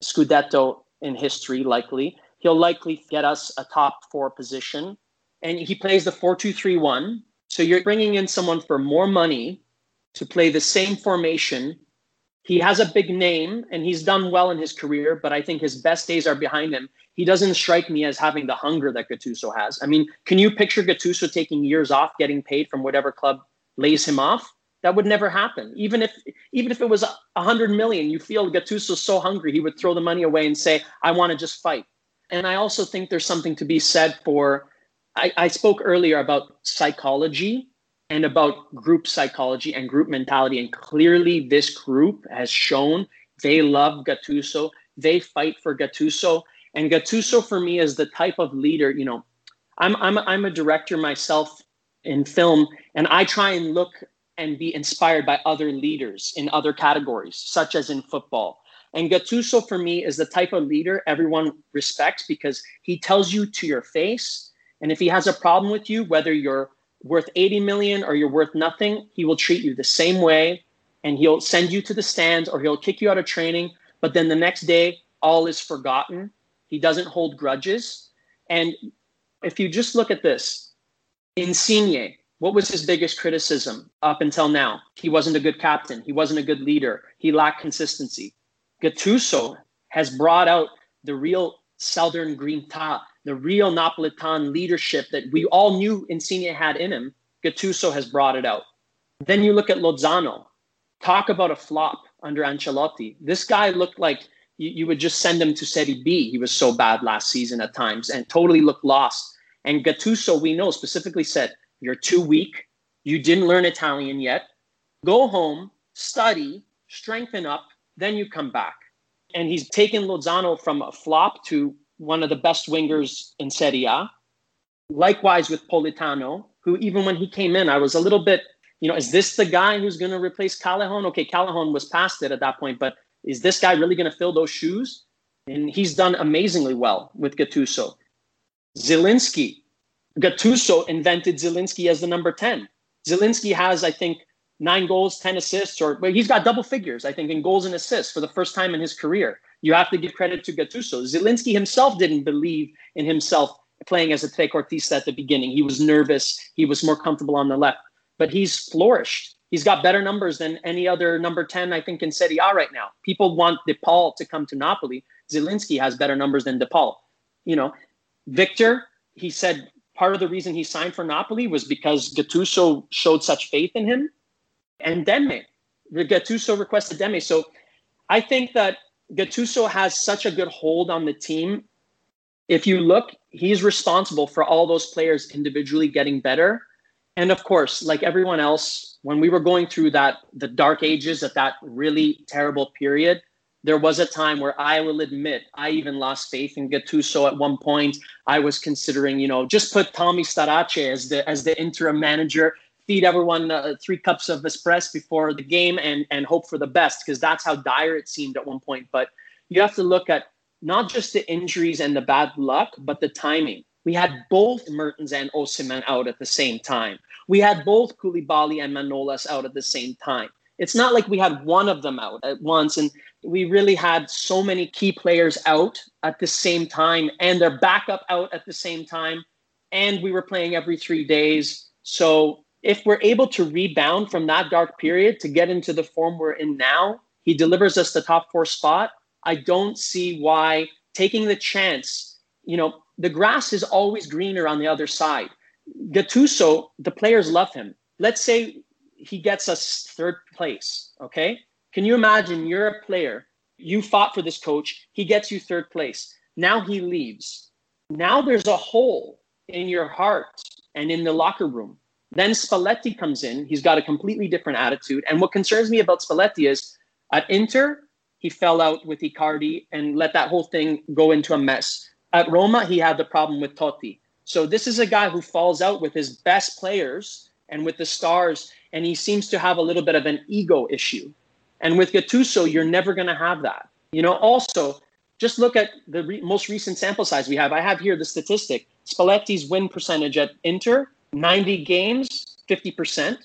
Scudetto in history, likely. He'll likely get us a top four position. And he plays the 4 2 3 1. So you're bringing in someone for more money to play the same formation he has a big name and he's done well in his career, but I think his best days are behind him. He doesn't strike me as having the hunger that Gattuso has. I mean, can you picture Gattuso taking years off, getting paid from whatever club lays him off? That would never happen. Even if even if it was a hundred million, you feel Gattuso's so hungry, he would throw the money away and say, "I want to just fight." And I also think there's something to be said for. I, I spoke earlier about psychology and about group psychology and group mentality. And clearly, this group has shown they love Gattuso. They fight for Gattuso. And Gattuso, for me, is the type of leader. You know, I'm I'm I'm a director myself in film, and I try and look and be inspired by other leaders in other categories, such as in football. And Gattuso, for me, is the type of leader everyone respects because he tells you to your face. And if he has a problem with you, whether you're worth 80 million or you're worth nothing, he will treat you the same way and he'll send you to the stands or he'll kick you out of training. But then the next day, all is forgotten. He doesn't hold grudges. And if you just look at this, Insigne, what was his biggest criticism up until now? He wasn't a good captain. He wasn't a good leader. He lacked consistency. Gattuso has brought out the real Southern Green Grinta, the real Napolitan leadership that we all knew Insigne had in him, Gattuso has brought it out. Then you look at Lozano. Talk about a flop under Ancelotti. This guy looked like you, you would just send him to Serie B. He was so bad last season at times and totally looked lost. And Gattuso, we know, specifically said, You're too weak. You didn't learn Italian yet. Go home, study, strengthen up, then you come back. And he's taken Lozano from a flop to one of the best wingers in Serie A. Likewise with Politano, who even when he came in, I was a little bit, you know, is this the guy who's going to replace Callejon? Okay, Callejon was past it at that point, but is this guy really going to fill those shoes? And he's done amazingly well with Gattuso. Zielinski, Gattuso invented Zielinski as the number 10. Zielinski has, I think, nine goals, 10 assists, or well, he's got double figures, I think, in goals and assists for the first time in his career. You have to give credit to Gattuso. Zielinski himself didn't believe in himself playing as a trequartista at the beginning. He was nervous. He was more comfortable on the left, but he's flourished. He's got better numbers than any other number 10, I think, in Serie A right now. People want De Paul to come to Napoli. Zielinski has better numbers than De Paul. You know, Victor, he said part of the reason he signed for Napoli was because Gattuso showed such faith in him. And Demme, Gattuso requested Demme. So I think that Gattuso has such a good hold on the team. If you look, he's responsible for all those players individually getting better. And of course, like everyone else, when we were going through that the dark ages at that really terrible period, there was a time where I will admit I even lost faith in Gattuso at one point. I was considering, you know, just put Tommy Starace as the as the interim manager feed everyone uh, three cups of espresso before the game and and hope for the best because that's how dire it seemed at one point. But you have to look at not just the injuries and the bad luck, but the timing. We had both Mertens and Osimhen out at the same time. We had both Koulibaly and Manolas out at the same time. It's not like we had one of them out at once, and we really had so many key players out at the same time, and their backup out at the same time, and we were playing every three days. So if we're able to rebound from that dark period to get into the form we're in now, he delivers us the top four spot. I don't see why taking the chance, you know, the grass is always greener on the other side. Gattuso, the players love him. Let's say he gets us third place, okay? Can you imagine you're a player, you fought for this coach, he gets you third place. Now he leaves. Now there's a hole in your heart and in the locker room. Then Spalletti comes in. He's got a completely different attitude. And what concerns me about Spalletti is at Inter, he fell out with Icardi and let that whole thing go into a mess. At Roma, he had the problem with Totti. So this is a guy who falls out with his best players and with the stars, and he seems to have a little bit of an ego issue. And with Gattuso, you're never going to have that. You know, also, just look at the re- most recent sample size we have. I have here the statistic. Spalletti's win percentage at Inter, 90 games, 50%.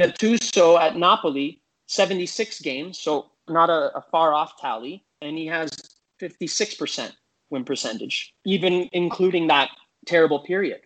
Gattuso at Napoli, 76 games, so not a, a far off tally, and he has 56% win percentage, even including that terrible period.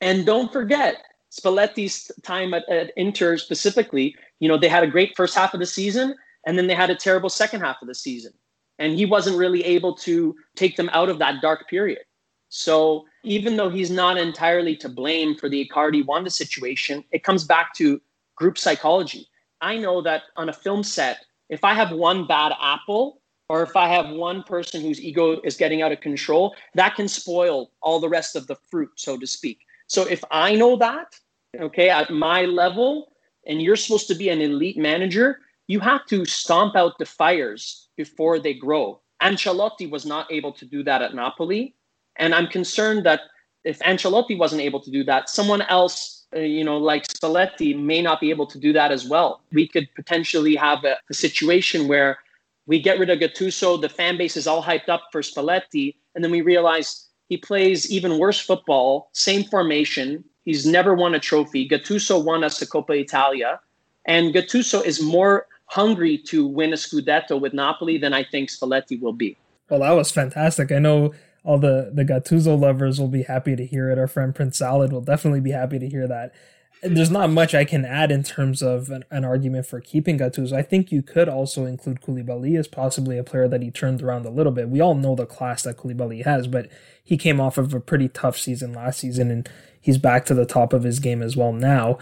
And don't forget, Spalletti's time at, at Inter specifically, you know, they had a great first half of the season, and then they had a terrible second half of the season. And he wasn't really able to take them out of that dark period. So even though he's not entirely to blame for the Icardi Wanda situation, it comes back to group psychology. I know that on a film set, if I have one bad apple, or if I have one person whose ego is getting out of control, that can spoil all the rest of the fruit, so to speak. So if I know that, okay, at my level, and you're supposed to be an elite manager, you have to stomp out the fires before they grow. Ancelotti was not able to do that at Napoli. And I'm concerned that if Ancelotti wasn't able to do that, someone else uh, you know, like Spalletti may not be able to do that as well. We could potentially have a, a, situation where we get rid of Gattuso, the fan base is all hyped up for Spalletti, and then we realize he plays even worse football, same formation. He's never won a trophy. Gattuso won us the Coppa Italia, and Gattuso is more hungry to win a Scudetto with Napoli than I think Spalletti will be. Well, that was fantastic. I know all the the Gattuso lovers will be happy to hear it. Our friend Prince Salad will definitely be happy to hear that. There's not much I can add in terms of an, an, argument for keeping Gattuso. I think you could also include Koulibaly as possibly a player that he turned around a little bit. We all know the class that Koulibaly has, but he came off of a pretty tough season last season, and he's back to the top of his game as well now.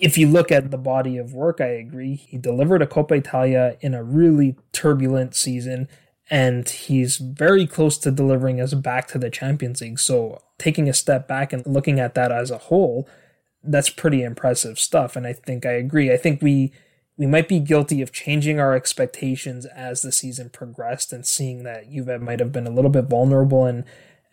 If you look at the body of work, I agree. He delivered a Coppa Italia in a really turbulent season and he's very close to delivering us back to the Champions League. So, taking a step back and looking at that as a whole, that's pretty impressive stuff. And I think I agree. I think we we might be guilty of changing our expectations as the season progressed and seeing that Juve might have been a little bit vulnerable and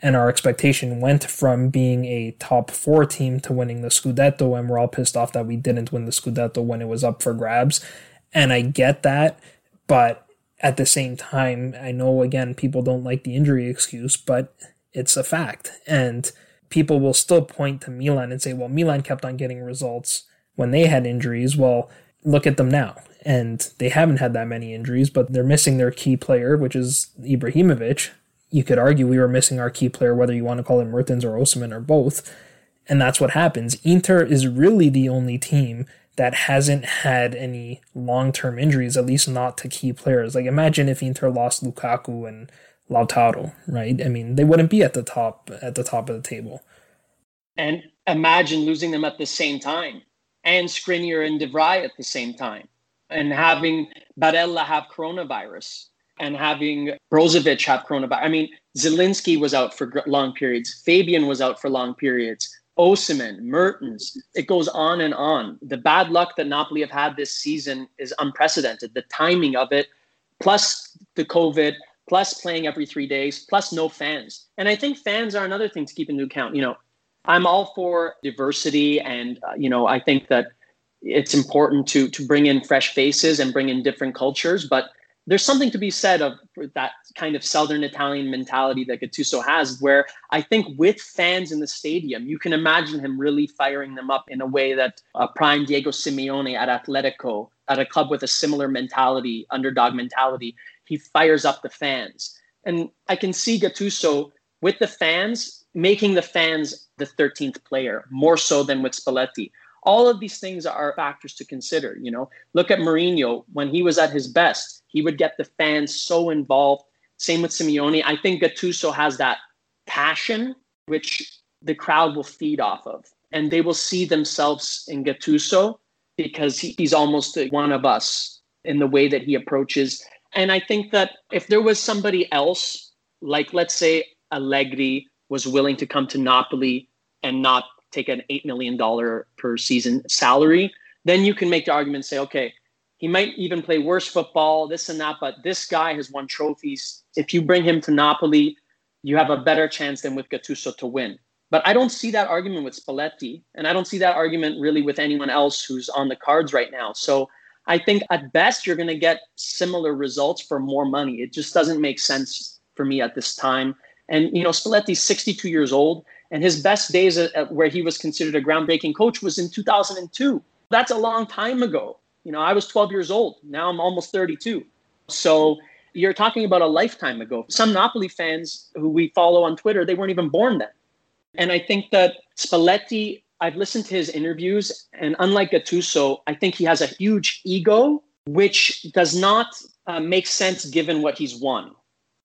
and our expectation went from being a top four team to winning the Scudetto, and we're all pissed off that we didn't win the Scudetto when it was up for grabs. And I get that, but at the same time, I know again people don't like the injury excuse, but it's a fact. And people will still point to Milan and say, well, Milan kept on getting results when they had injuries. Well, look at them now. And they haven't had that many injuries, but they're missing their key player, which is Ibrahimovic. You could argue we were missing our key player, whether you want to call him Mertens or Osimhen or both. And that's what happens. Inter is really the only team that hasn't had any long term injuries, at least not to key players. Like imagine if Inter lost Lukaku and Lautaro, right? I mean, they wouldn't be at the top at the top of the table. And imagine losing them at the same time, and Skriniar and De at the same time, and having Barella have coronavirus, and having Brozovic have coronavirus. I mean, Zielinski was out for long periods. Fabian was out for long periods. Osimhen, Mertens, it goes on and on. The bad luck that Napoli have had this season is unprecedented. The timing of it, plus the COVID, plus playing every three days, plus no fans. And I think fans are another thing to keep into account. You know, I'm all for diversity, and uh, you know, I think that it's important to to bring in fresh faces and bring in different cultures. But there's something to be said of that kind of Southern Italian mentality that Gattuso has, where I think with fans in the stadium, you can imagine him really firing them up in a way that a prime Diego Simeone at Atletico, at a club with a similar mentality, underdog mentality, he fires up the fans. And I can see Gattuso with the fans making the fans the 13th player more so than with Spalletti. All of these things are factors to consider. You know, look at Mourinho when he was at his best. He would get the fans so involved. Same with Simeone. I think Gattuso has that passion, which the crowd will feed off of, and they will see themselves in Gattuso because he's almost one of us in the way that he approaches. And I think that if there was somebody else, like let's say Allegri was willing to come to Napoli and not take an $8 million per season salary, then you can make the argument say, okay, he might even play worse football, this and that, but this guy has won trophies. If you bring him to Napoli, you have a better chance than with Gattuso to win. But I don't see that argument with Spalletti, and I don't see that argument really with anyone else who's on the cards right now. So I think at best you're going to get similar results for more money. It just doesn't make sense for me at this time. And you know, Spalletti's 62 years old, and his best days at, at where he was considered a groundbreaking coach was in 2002. That's a long time ago. You know, I was 12 years old. Now I'm almost 32. So you're talking about a lifetime ago. Some Napoli fans who we follow on Twitter, they weren't even born then. And I think that Spalletti, I've listened to his interviews, and unlike Gattuso, I think he has a huge ego, which does not uh, make sense given what he's won.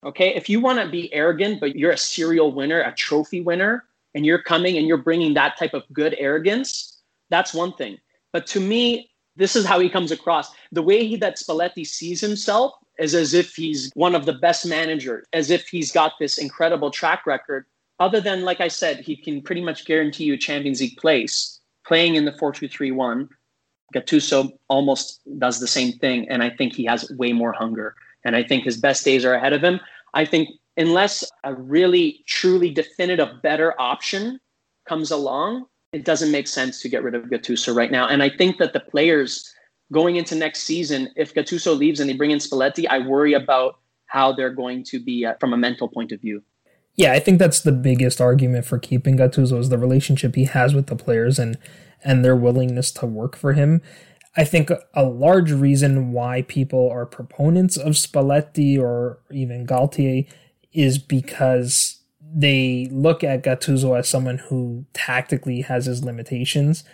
Okay, if you want to be arrogant, but you're a serial winner, a trophy winner, and you're coming and you're bringing that type of good arrogance, that's one thing. But to me, this is how he comes across. The way he, that Spalletti sees himself is as if he's one of the best managers, as if he's got this incredible track record. Other than, like I said, he can pretty much guarantee you a Champions League place playing in the 4 2 3 1. Gattuso almost does the same thing. And I think he has way more hunger. And I think his best days are ahead of him. I think unless a really truly definitive better option comes along, it doesn't make sense to get rid of Gattuso right now. And I think that the players going into next season, if Gattuso leaves and they bring in Spalletti, I worry about how they're going to be uh, from a mental point of view. Yeah, I think that's the biggest argument for keeping Gattuso is the relationship he has with the players and and their willingness to work for him. I think a large reason why people are proponents of Spalletti or even Galtier is because they look at Gattuso as someone who tactically has his limitations.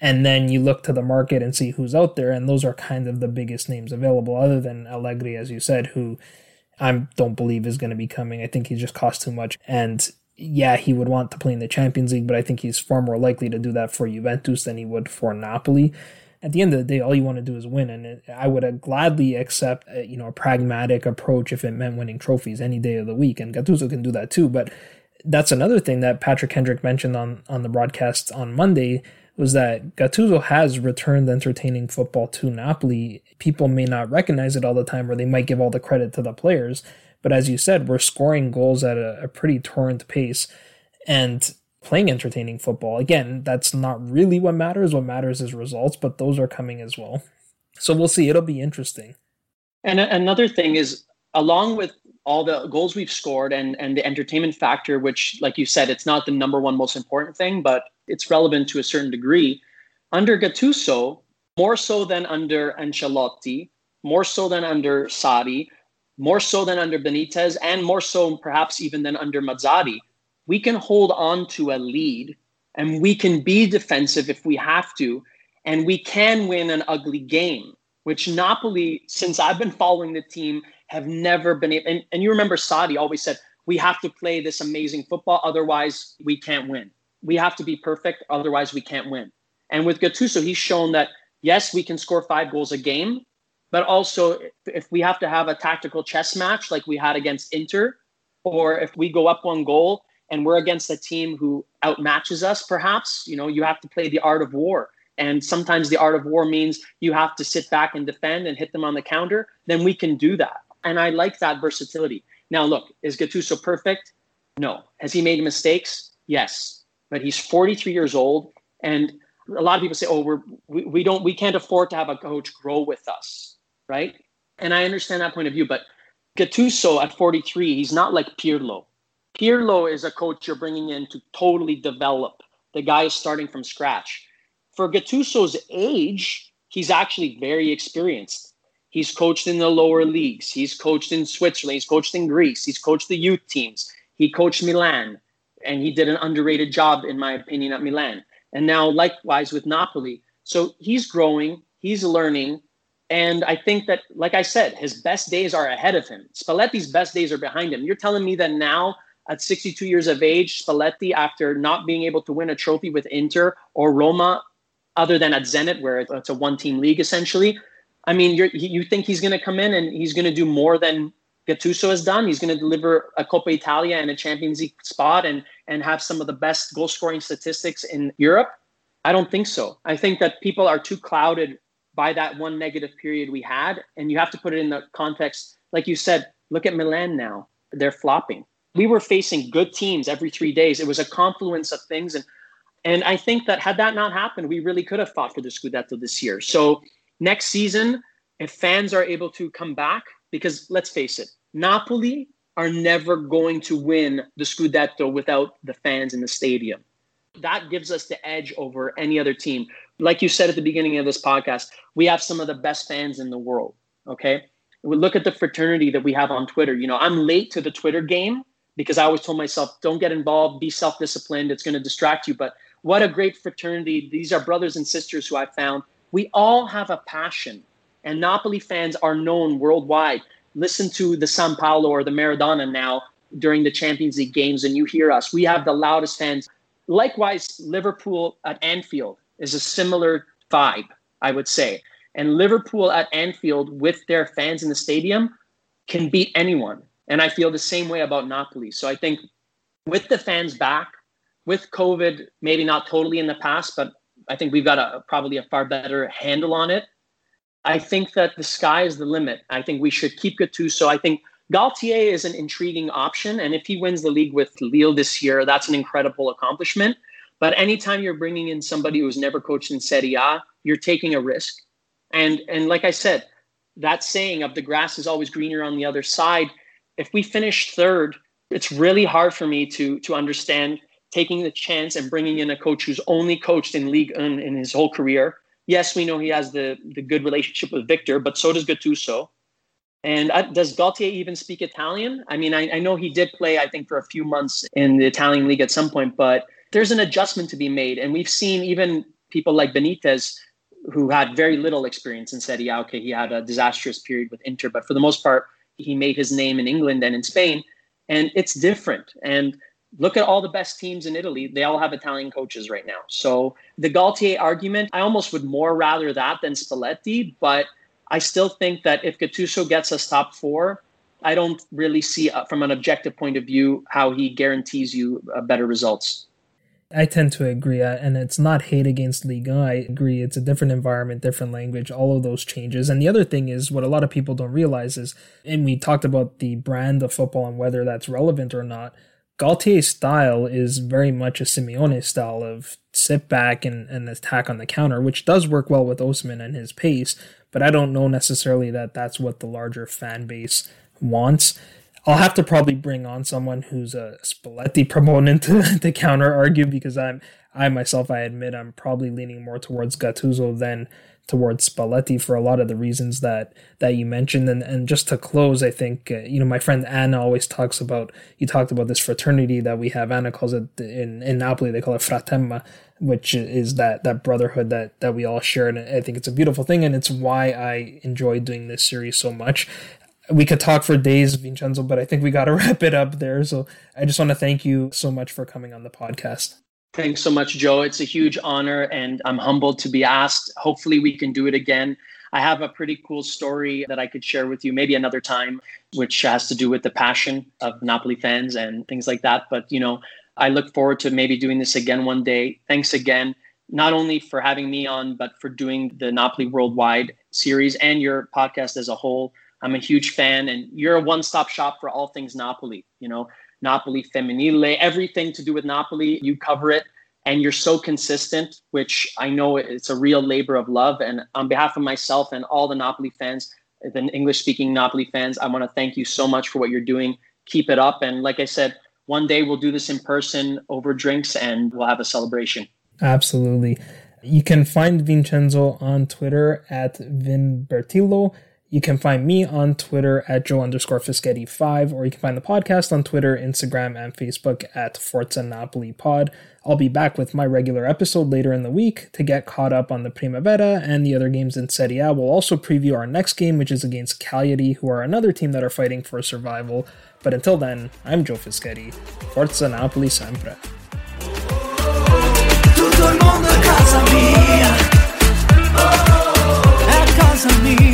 And then you look to the market and see who's out there, and those are kind of the biggest names available, other than Allegri, as you said, who I don't believe is going to be coming. I think he just costs too much. And yeah, he would want to play in the Champions League, but I think he's far more likely to do that for Juventus than he would for Napoli at the end of the day, all you want to do is win, and I would gladly accept, a, you know, a pragmatic approach if it meant winning trophies any day of the week, and Gattuso can do that too. But that's another thing that Patrick Hendrick mentioned on on the broadcast on Monday was that Gattuso has returned entertaining football to Napoli. People may not recognize it all the time, or they might give all the credit to the players. But as you said, we're scoring goals at a, a pretty torrent pace, and playing entertaining football. Again, that's not really what matters. What matters is results, but those are coming as well. So we'll see. It'll be interesting. And another thing is, along with all the goals we've scored and and the entertainment factor, which, like you said, it's not the number one most important thing, but it's relevant to a certain degree. Under Gattuso, more so than under Ancelotti, more so than under Sarri, more so than under Benitez, and more so perhaps even than under Mazzarri, we can hold on to a lead and we can be defensive if we have to, and we can win an ugly game, which Napoli, since I've been following the team, have never been able. And, and you remember Sarri always said, we have to play this amazing football, otherwise we can't win. We have to be perfect, otherwise we can't win. And with Gattuso, he's shown that yes, we can score five goals a game, but also if we have to have a tactical chess match like we had against Inter, or if we go up one goal and we're against a team who outmatches us perhaps. You know you have to play the art of war. And sometimes the art of war means you have to sit back and defend and hit them on the counter. Then we can do that. And i like that versatility. Now look is gattuso perfect? No. Has he made mistakes? Yes. But he's 43 years old. And a lot of people say oh we're we, we don't we can't afford to have a coach grow with us right? And i understand that point of view. But gattuso at 43 he's not like pirlo Pirlo is a coach you're bringing in to totally develop. The guy is starting from scratch. For Gattuso's age, he's actually very experienced. He's coached in the lower leagues. He's coached in Switzerland. He's coached in Greece. He's coached the youth teams. He coached Milan, and he did an underrated job, in my opinion, at Milan. And now, likewise with Napoli. So he's growing, he's learning. And I think that, like I said, his best days are ahead of him. Spalletti's best days are behind him. You're telling me that now, at 62 years of age, Spalletti, after not being able to win a trophy with Inter or Roma, other than at Zenit, where it's a one team league essentially, I mean, you think he's going to come in and he's going to do more than Gattuso has done? He's going to deliver a Coppa Italia and a Champions League spot and, and have some of the best goal scoring statistics in Europe? I don't think so. I think that people are too clouded by that one negative period we had. And you have to put it in the context, like you said, look at Milan now. They're flopping. We were facing good teams every three days. It was a confluence of things. And and I think that had that not happened, we really could have fought for the Scudetto this year. So next season, if fans are able to come back, because let's face it, Napoli are never going to win the Scudetto without the fans in the stadium. That gives us the edge over any other team. Like you said at the beginning of this podcast, we have some of the best fans in the world. Okay. We look at the fraternity that we have on Twitter. You know, I'm late to the Twitter game because I always told myself, don't get involved, be self disciplined. It's going to distract you. But what a great fraternity. These are brothers and sisters who I found. We all have a passion, and Napoli fans are known worldwide. Listen to the San Paolo or the Maradona now during the Champions League games, and you hear us. We have the loudest fans. Likewise, Liverpool at Anfield is a similar vibe, I would say. And Liverpool at Anfield with their fans in the stadium can beat anyone. And I feel the same way about Napoli. So I think with the fans back, with COVID, maybe not totally in the past, but I think we've got a probably a far better handle on it. I think that the sky is the limit. I think we should keep Gattuso. I think Galtier is an intriguing option, and if he wins the league with Lille this year, that's an incredible accomplishment. But anytime you're bringing in somebody who's never coached in Serie A, you're taking a risk. And and like I said, that saying of the grass is always greener on the other side. If we finish third, it's really hard for me to to understand taking the chance and bringing in a coach who's only coached in Ligue 1, in his whole career. Yes, we know he has the the good relationship with Victor, but so does Gattuso. And does Galtier even speak Italian? I mean, I, I know he did play, I think, for a few months in the Italian league at some point, but there's an adjustment to be made. And we've seen even people like Benitez, who had very little experience in Serie A. Okay, he had a disastrous period with Inter, but for the most part, he made his name in England and in Spain. And it's different. And look at all the best teams in Italy. They all have Italian coaches right now. So the Galtier argument, I almost would more rather that than Spalletti. But I still think that if Gattuso gets us top four, I don't really see uh, from an objective point of view how he guarantees you uh, better results. I tend to agree, uh, and it's not hate against Liga. I agree. It's a different environment, different language, all of those changes. And the other thing is what a lot of people don't realize is, and we talked about the brand of football and whether that's relevant or not Galtier's style is very much a Simeone style of sit back and, and attack on the counter, which does work well with Osimhen and his pace, but I don't know necessarily that that's what the larger fan base wants. I'll have to probably bring on someone who's a Spalletti proponent to, to counter argue because I'm I myself I admit I'm probably leaning more towards Gattuso than towards Spalletti for a lot of the reasons that that you mentioned. And and just to close, I think uh, you know my friend Anna always talks about. You talked about this fraternity that we have. Anna calls it in in Napoli they call it fratemma, which is that that brotherhood that that we all share. And I think it's a beautiful thing, and it's why I enjoy doing this series so much. We could talk for days, Vincenzo, but I think we got to wrap it up there. So I just want to thank you so much for coming on the podcast. Thanks so much, Joe. It's a huge honor, and I'm humbled to be asked. Hopefully, we can do it again. I have a pretty cool story that I could share with you maybe another time, which has to do with the passion of Napoli fans and things like that. But, you know, I look forward to maybe doing this again one day. Thanks again, not only for having me on, but for doing the Napoli Worldwide series and your podcast as a whole. I'm a huge fan, and you're a one stop shop for all things Napoli. You know, Napoli Femminile, everything to do with Napoli, you cover it and you're so consistent, which I know it's a real labor of love. And on behalf of myself and all the Napoli fans, the English speaking Napoli fans, I want to thank you so much for what you're doing. Keep it up. And like I said, one day we'll do this in person over drinks and we'll have a celebration. Absolutely. You can find Vincenzo on Twitter at Vinbertillo You can find me on Twitter at Joe underscore Fischetti5, or you can find the podcast on Twitter, Instagram, and Facebook at Forza Napoli Pod. I'll be back with my regular episode later in the week to get caught up on the Primavera and the other games in Serie A. We'll also preview our next game, which is against Cagliari, who are another team that are fighting for survival. But until then, I'm Joe Fischetti. Forza Napoli sempre. Tutto il mondo è casa mia, è casa mia.